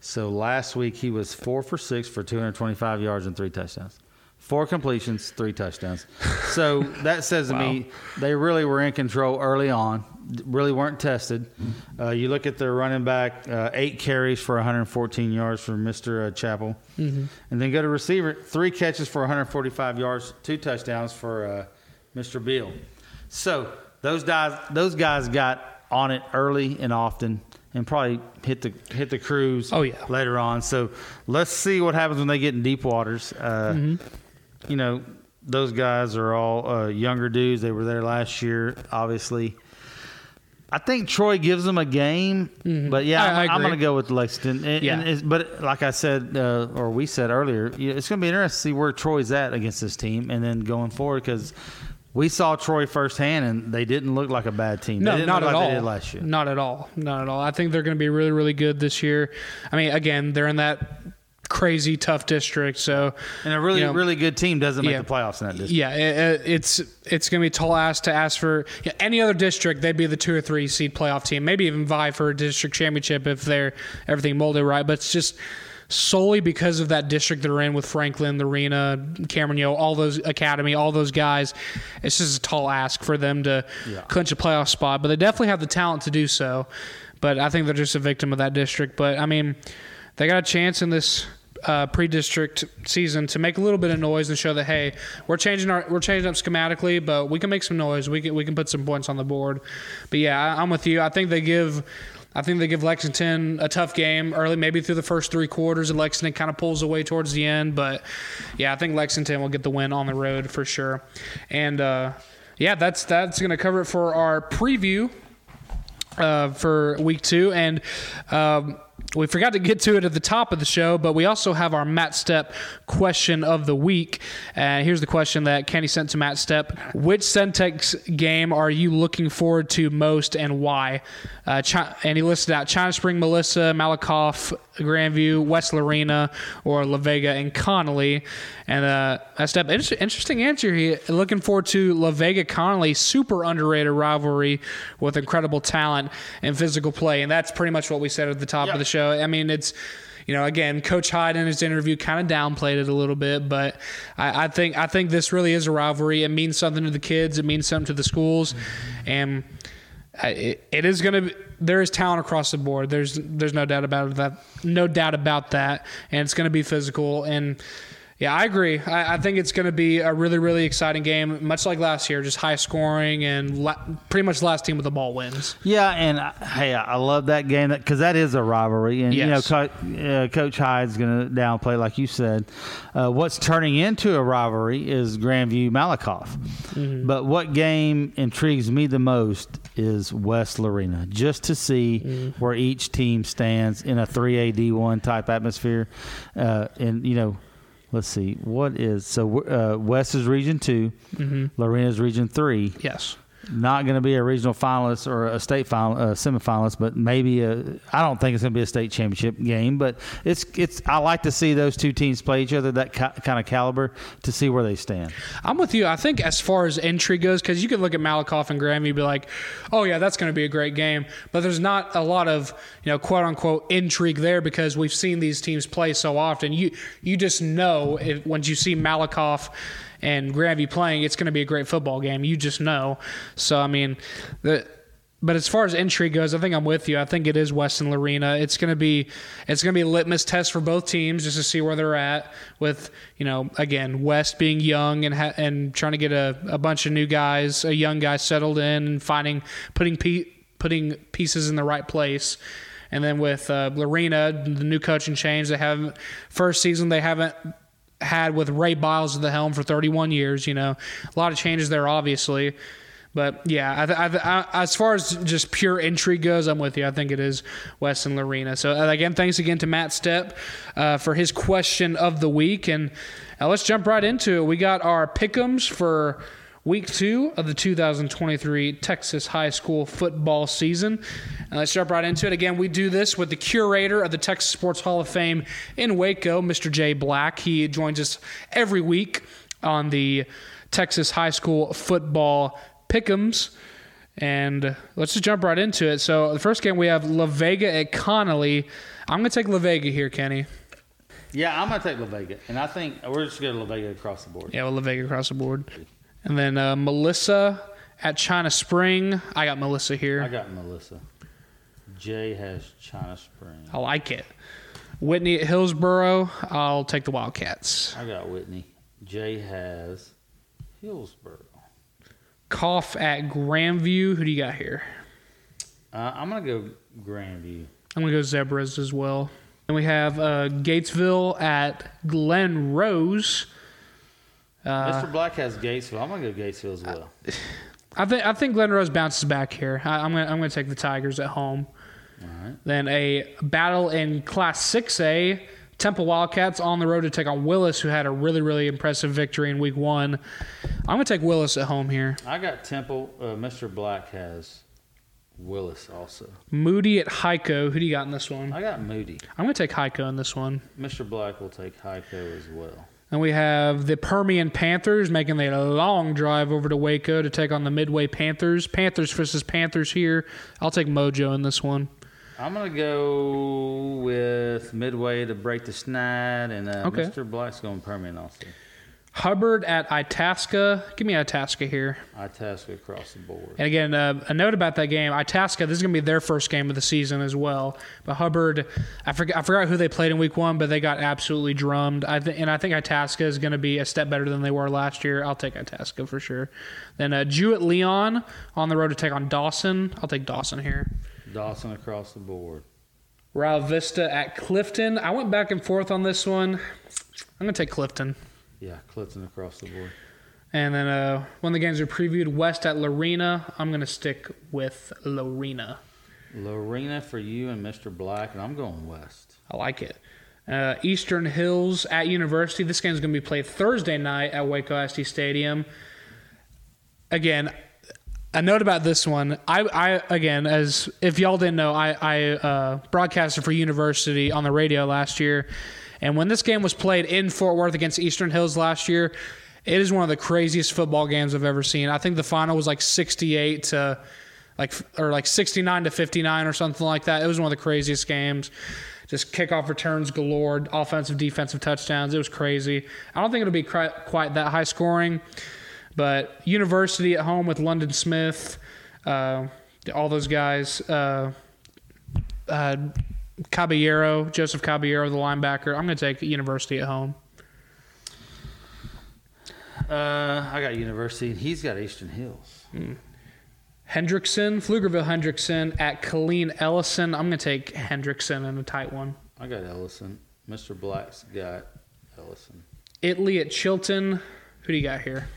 So last week he was four for six for 225 yards and three touchdowns, four completions, three touchdowns. So that says to me they really were in control early on. Really weren't tested. Uh, you look at their running back, uh, eight carries for 114 yards for Mr. Uh, Chappell, and then go to receiver, three catches for 145 yards, two touchdowns for uh, Mr. Beal. So those guys, those guys got on it early and often, and probably hit the hit the cruise. Oh, yeah. later on. So let's see what happens when they get in deep waters. Uh, Mm-hmm. You know, those guys are all uh, younger dudes. They were there last year, obviously. I think Troy gives them a game, but yeah, Mm-hmm. I- I'm going to go with Lexington. And, Yeah. and but like I said, uh, or we said earlier, it's going to be interesting to see where Troy's at against this team, and then going forward because we saw Troy firsthand, and they didn't look like a bad team. No, they didn't not at like all. They did last year. Not at all. Not at all. I think they're going to be really, really good this year. I mean, again, they're in that crazy tough district, so And a really, you know, really good team doesn't make Yeah. the playoffs in that district. Yeah, it, it- it's it's going to be a tall ask to ask for yeah, any other district. They'd be the two or three seed playoff team, maybe even vie for a district championship if they're everything molded right. But it's just solely because of that district they're in with Franklin, Lorena, Cameron Yoe, all those academy, all those guys. It's just a tall ask for them to clinch a playoff spot, but they definitely have the talent to do so. But I think they're just a victim of that district. But I mean, they got a chance in this uh, pre-district season to make a little bit of noise and show that hey, we're changing our we're changing up schematically, but we can make some noise. We can we can put some points on the board. But yeah, I, I'm with you. I think they give. I think they give Lexington a tough game early, maybe through the first three quarters, and Lexington kind of pulls away towards the end. But yeah, I think Lexington will get the win on the road for sure. And uh, yeah, that's that's going to cover it for our preview uh, for week two. And um, we forgot to get to it at the top of the show, but we also have our Matt Step question of the week. And uh, here's the question that Kenney sent to Matt Step Which Centex game are you looking forward to most and why? Uh, Chi- and he listed out China Spring, Melissa, Malakoff, Grandview, West Lorena, or La Vega and Connally. And uh, Matt Step, inter- interesting answer here. Looking forward to La Vega Connally, super underrated rivalry with incredible talent and physical play. And that's pretty much what we said at the top of the show. I mean, it's you know, again, Coach Hyde in his interview kind of downplayed it a little bit, but I, I, think I think this really is a rivalry. It means something to the kids. It means something to the schools, and it, it is going to. There is talent across the board. There's there's no doubt about that. No doubt about that, and it's going to be physical and yeah, I agree. I, I think it's going to be a really, really exciting game, much like last year, just high scoring and la- pretty much last team with the ball wins. Yeah, and uh, hey, I love that game because that is a rivalry, and Yes. you know, Co- uh, Coach Hyde's going to downplay, like you said. Uh, what's turning into a rivalry is Grandview Malakoff, Mm-hmm. but what game intrigues me the most is West Lorena, just to see Mm-hmm. where each team stands in a three AD one type atmosphere, uh, and you know. Let's see. What is so? Uh, West is Region 2 Mm-hmm. Lorena is Region Three Yes. Not going to be a regional finalist or a state final, uh, semifinalist, but maybe a. I don't think it's going to be a state championship game, but it's it's. I like to see those two teams play each other that ca- kind of caliber to see where they stand. I'm with you. I think as far as entry goes, because you could look at Malakoff and Graham, you'd be like, "Oh yeah, that's going to be a great game." But there's not a lot of you know quote unquote intrigue there because we've seen these teams play so often. You you just know if, once you see Malakoff and Grandview playing, it's going to be a great football game. You just know. So I mean, the. But as far as intrigue goes, I think I'm with you. I think it is Weston Lorena. It's gonna be it's gonna be a litmus test for both teams just to see where they're at. With you know, again, West being young and ha- and trying to get a, a bunch of new guys, a young guy settled in and finding putting pe- putting pieces in the right place. And then with uh, the new coaching change, they have first season they haven't had with Ray Biles at the helm for 31 years. You know, a lot of changes there, obviously. But yeah, I, th- I, th- I, as far as just pure intrigue goes, I'm with you. I think it is Weston Lorena. So uh, again, thanks again to Matt Stepp uh, for his question of the week, and uh, let's jump right into it. We got our pickums for week two of the 2023 Texas high school football season. And let's jump right into it. Again, we do this with the curator of the Texas Sports Hall of Fame in Waco, Mr. Jay Black. He joins us every week on the Texas high school football pick'ems. And let's just jump right into it. So the first game we have La Vega at Connally. I'm going to take La Vega here, Kenney. Yeah, I'm going to take La Vega, and I think we're just going to La Vega across the board. Yeah, well, La Vega across the board. And then uh, Melissa at China Spring. I got Melissa here. I got Melissa. Jay has China Spring. I like it. Whitney at Hillsboro. I'll take the Wildcats. I got Whitney. Jay has Hillsboro. Cough at Grandview. Who do you got here? Uh, I'm going to go Grandview. I'm gonna go Zebras as well. And we have uh, Gatesville at Glen Rose. Uh, Mr. Black has Gatesville. I'm going to go Gatesville as well. I think I think Glen Rose bounces back here. I, I'm gonna I'm gonna take the Tigers at home. All right. Then a battle in Class 6A. Temple Wildcats on the road to take on Willis, who had a really, really impressive victory in week one. I'm going to take Willis at home here. I got Temple. Uh, Mr. Black has Willis also. Moody at Hico. Who do you got in this one? I got Moody. I'm going to take Hico in this one. Mr. Black will take Hico as well. And we have the Permian Panthers making a long drive over to Waco to take on the Midway Panthers. Panthers versus Panthers here. I'll take Mojo in this one. I'm gonna go with Midway to break the snide, and uh, Okay. Mr. Black's going Permian also. Hubbard at Itasca. Give me Itasca here. Itasca across the board. And again, uh, a note about that game: Itasca. This is going to be their first game of the season as well. But Hubbard, I forgot, I forgot who they played in Week One, but they got absolutely drummed. I th- and I think Itasca is going to be a step better than they were last year. I'll take Itasca for sure. Then uh, Jewett Leon on the road to take on Dawson. I'll take Dawson here. Dawson across the board. Rio Vista at Clifton. I went back and forth on this one. I'm going to take Clifton. Yeah, Clifton across the board. And then uh, when the games are previewed, West at Lorena. I'm going to stick with Lorena. Lorena for you and Mr. Black, and I'm going West. I like it. Uh, Eastern Hills at University. This game is going to be played Thursday night at Waco ISD Stadium. Again, a note about this one. I, I again, as if y'all didn't know, I, I uh, broadcasted for University on the radio last year, and when this game was played in Fort Worth against Eastern Hills last year, it is one of the craziest football games I've ever seen. I think the final was like sixty-eight to like or like sixty-nine to fifty-nine or something like that. It was one of the craziest games. Just kickoff returns galore, offensive, defensive touchdowns. It was crazy. I don't think it'll be quite that high scoring. But University at home with London Smith, uh, all those guys. Uh, uh, Caballero, Joseph Caballero, the linebacker. I'm going to take University at home. Uh, I got University, and he's got Eastern Hills. Hmm. Hendrickson, Pflugerville Hendrickson at Killeen Ellison. I'm going to take Hendrickson in a tight one. I got Ellison. Mr. Black's got Ellison. Italy at Chilton. Who do you got here?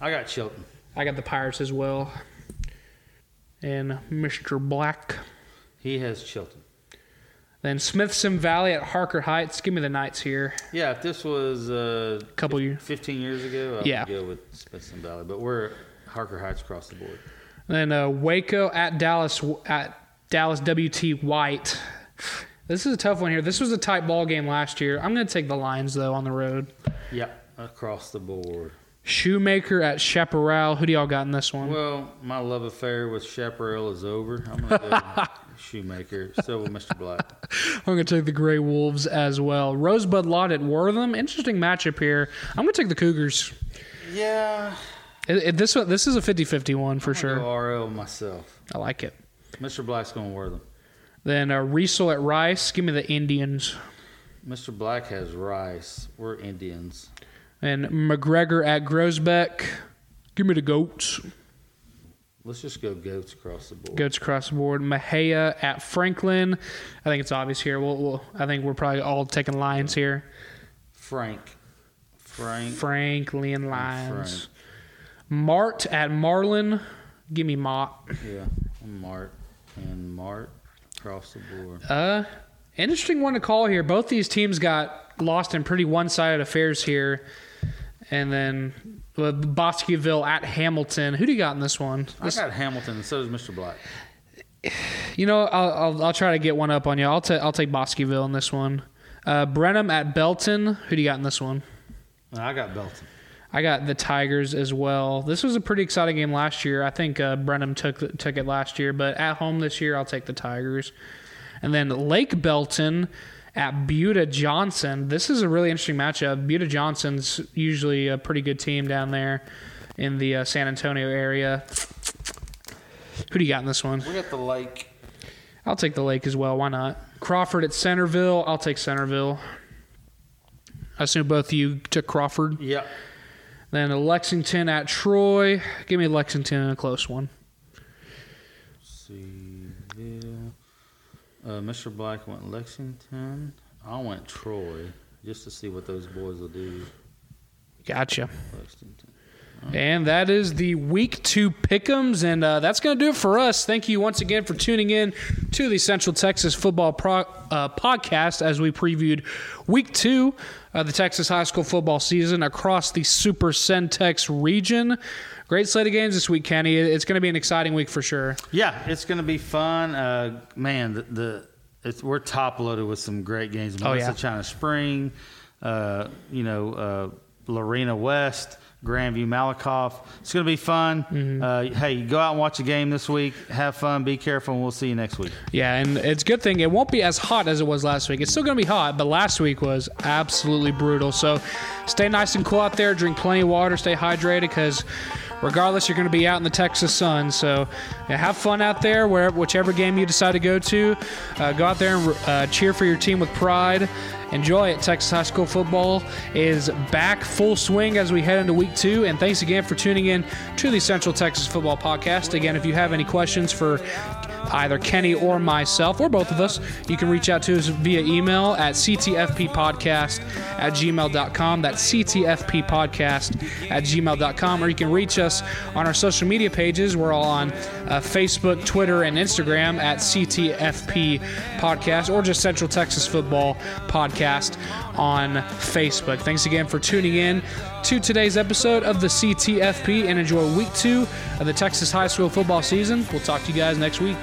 I got Chilton. I got the Pirates as well. And Mr. Black. He has Chilton. Then Smithson Valley at Harker Heights. Give me the Knights here. Yeah, if this was uh, a couple years, fifteen years ago, I yeah. would go with Smithson Valley. But we're Harker Heights across the board. Then uh, Waco at Dallas at Dallas WT White. This is a tough one here. This was a tight ball game last year. I'm going to take the Lions though on the road. Yeah, across the board. Shoemaker at Chaparral. Who do y'all got in this one? Well, my love affair with Chaparral is over. I'm going to go Shoemaker. So will Mr. Black. I'm going to take the Gray Wolves as well. Rosebud Lott at Wortham. Interesting matchup here. I'm going to take the Cougars. Yeah. It, it, this this is a 50-50 one for sure. RL myself. I like it. Mr. Black's going Wortham. Then uh, Riesel at Rice. Give me the Indians. Mr. Black has Rice. We're Indians. And McGregor at Groesbeck. Give me the goats. Let's just go goats across the board. Goats across the board. Mexia at Franklin. I think it's obvious here. We'll, we'll, I think we're probably all taking Lions here. Frank. Frank. Franklin Lions. Frank. Mart at Marlin. Give me Mart. Yeah, Mart and Mart across the board. Uh, interesting one to call here. Both these teams got lost in pretty one-sided affairs here and then Bosqueville at Hamilton. Who do you got in this one? This, I got Hamilton, and so does Mr. Black. You know, I'll, I'll, I'll try to get one up on you. I'll take I'll take Bosqueville in this one. Uh, Brenham at Belton. Who do you got in this one? I got Belton. I got the Tigers as well. This was a pretty exciting game last year. I think uh, Brenham took took it last year, but at home this year, I'll take the Tigers. And then Lake Belton at Buda Johnson. This is a really interesting matchup. Buda Johnson's usually a pretty good team down there in the uh, San Antonio area. Who do you got in this one? We got the Lake. I'll take the Lake as well. Why not? Crawford at Centerville. I'll take Centerville. I assume both of you took Crawford. Yeah. Then Lexington at Troy. Give me Lexington in a close one. Uh, Mr. Black went Lexington. I went Troy just to see what those boys will do. Gotcha. Lexington. And that is the week two pick'ems, and uh, that's going to do it for us. Thank you once again for tuning in to the Central Texas Football Pro, uh, Podcast as we previewed week two of the Texas high school football season across the Super Centex region. Great slate of games this week, Kenney. It's going to be an exciting week for sure. Yeah, it's going to be fun. Uh, man, the, the we're top loaded with some great games. Melissa oh, yeah. China Spring, uh, you know, uh, Lorena West. Grandview Malakoff. It's going to be fun. Mm-hmm. Uh, hey, go out and watch a game this week. Have fun. Be careful, and we'll see you next week. Yeah, and it's a good thing it won't be as hot as it was last week. It's still going to be hot, but last week was absolutely brutal. So stay nice and cool out there. Drink plenty of water. Stay hydrated because regardless, you're going to be out in the Texas sun. So yeah, have fun out there, wherever, whichever game you decide to go to. Uh, go out there and uh, cheer for your team with pride enjoy it. Texas High School football is back full swing as we head into week two. And thanks again for tuning in to the Central Texas Football Podcast. Again, if you have any questions for either Kenney or myself, or both of us, you can reach out to us via email at ctfppodcast at gmail.com. That's ctfppodcast at gmail.com. Or you can reach us on our social media pages. We're all on uh, Facebook, Twitter, and Instagram at CTFP Podcast or just Central Texas Football Podcast on Facebook. Thanks again for tuning in to today's episode of the CTFP and enjoy week two of the Texas high school football season. We'll talk to you guys next week.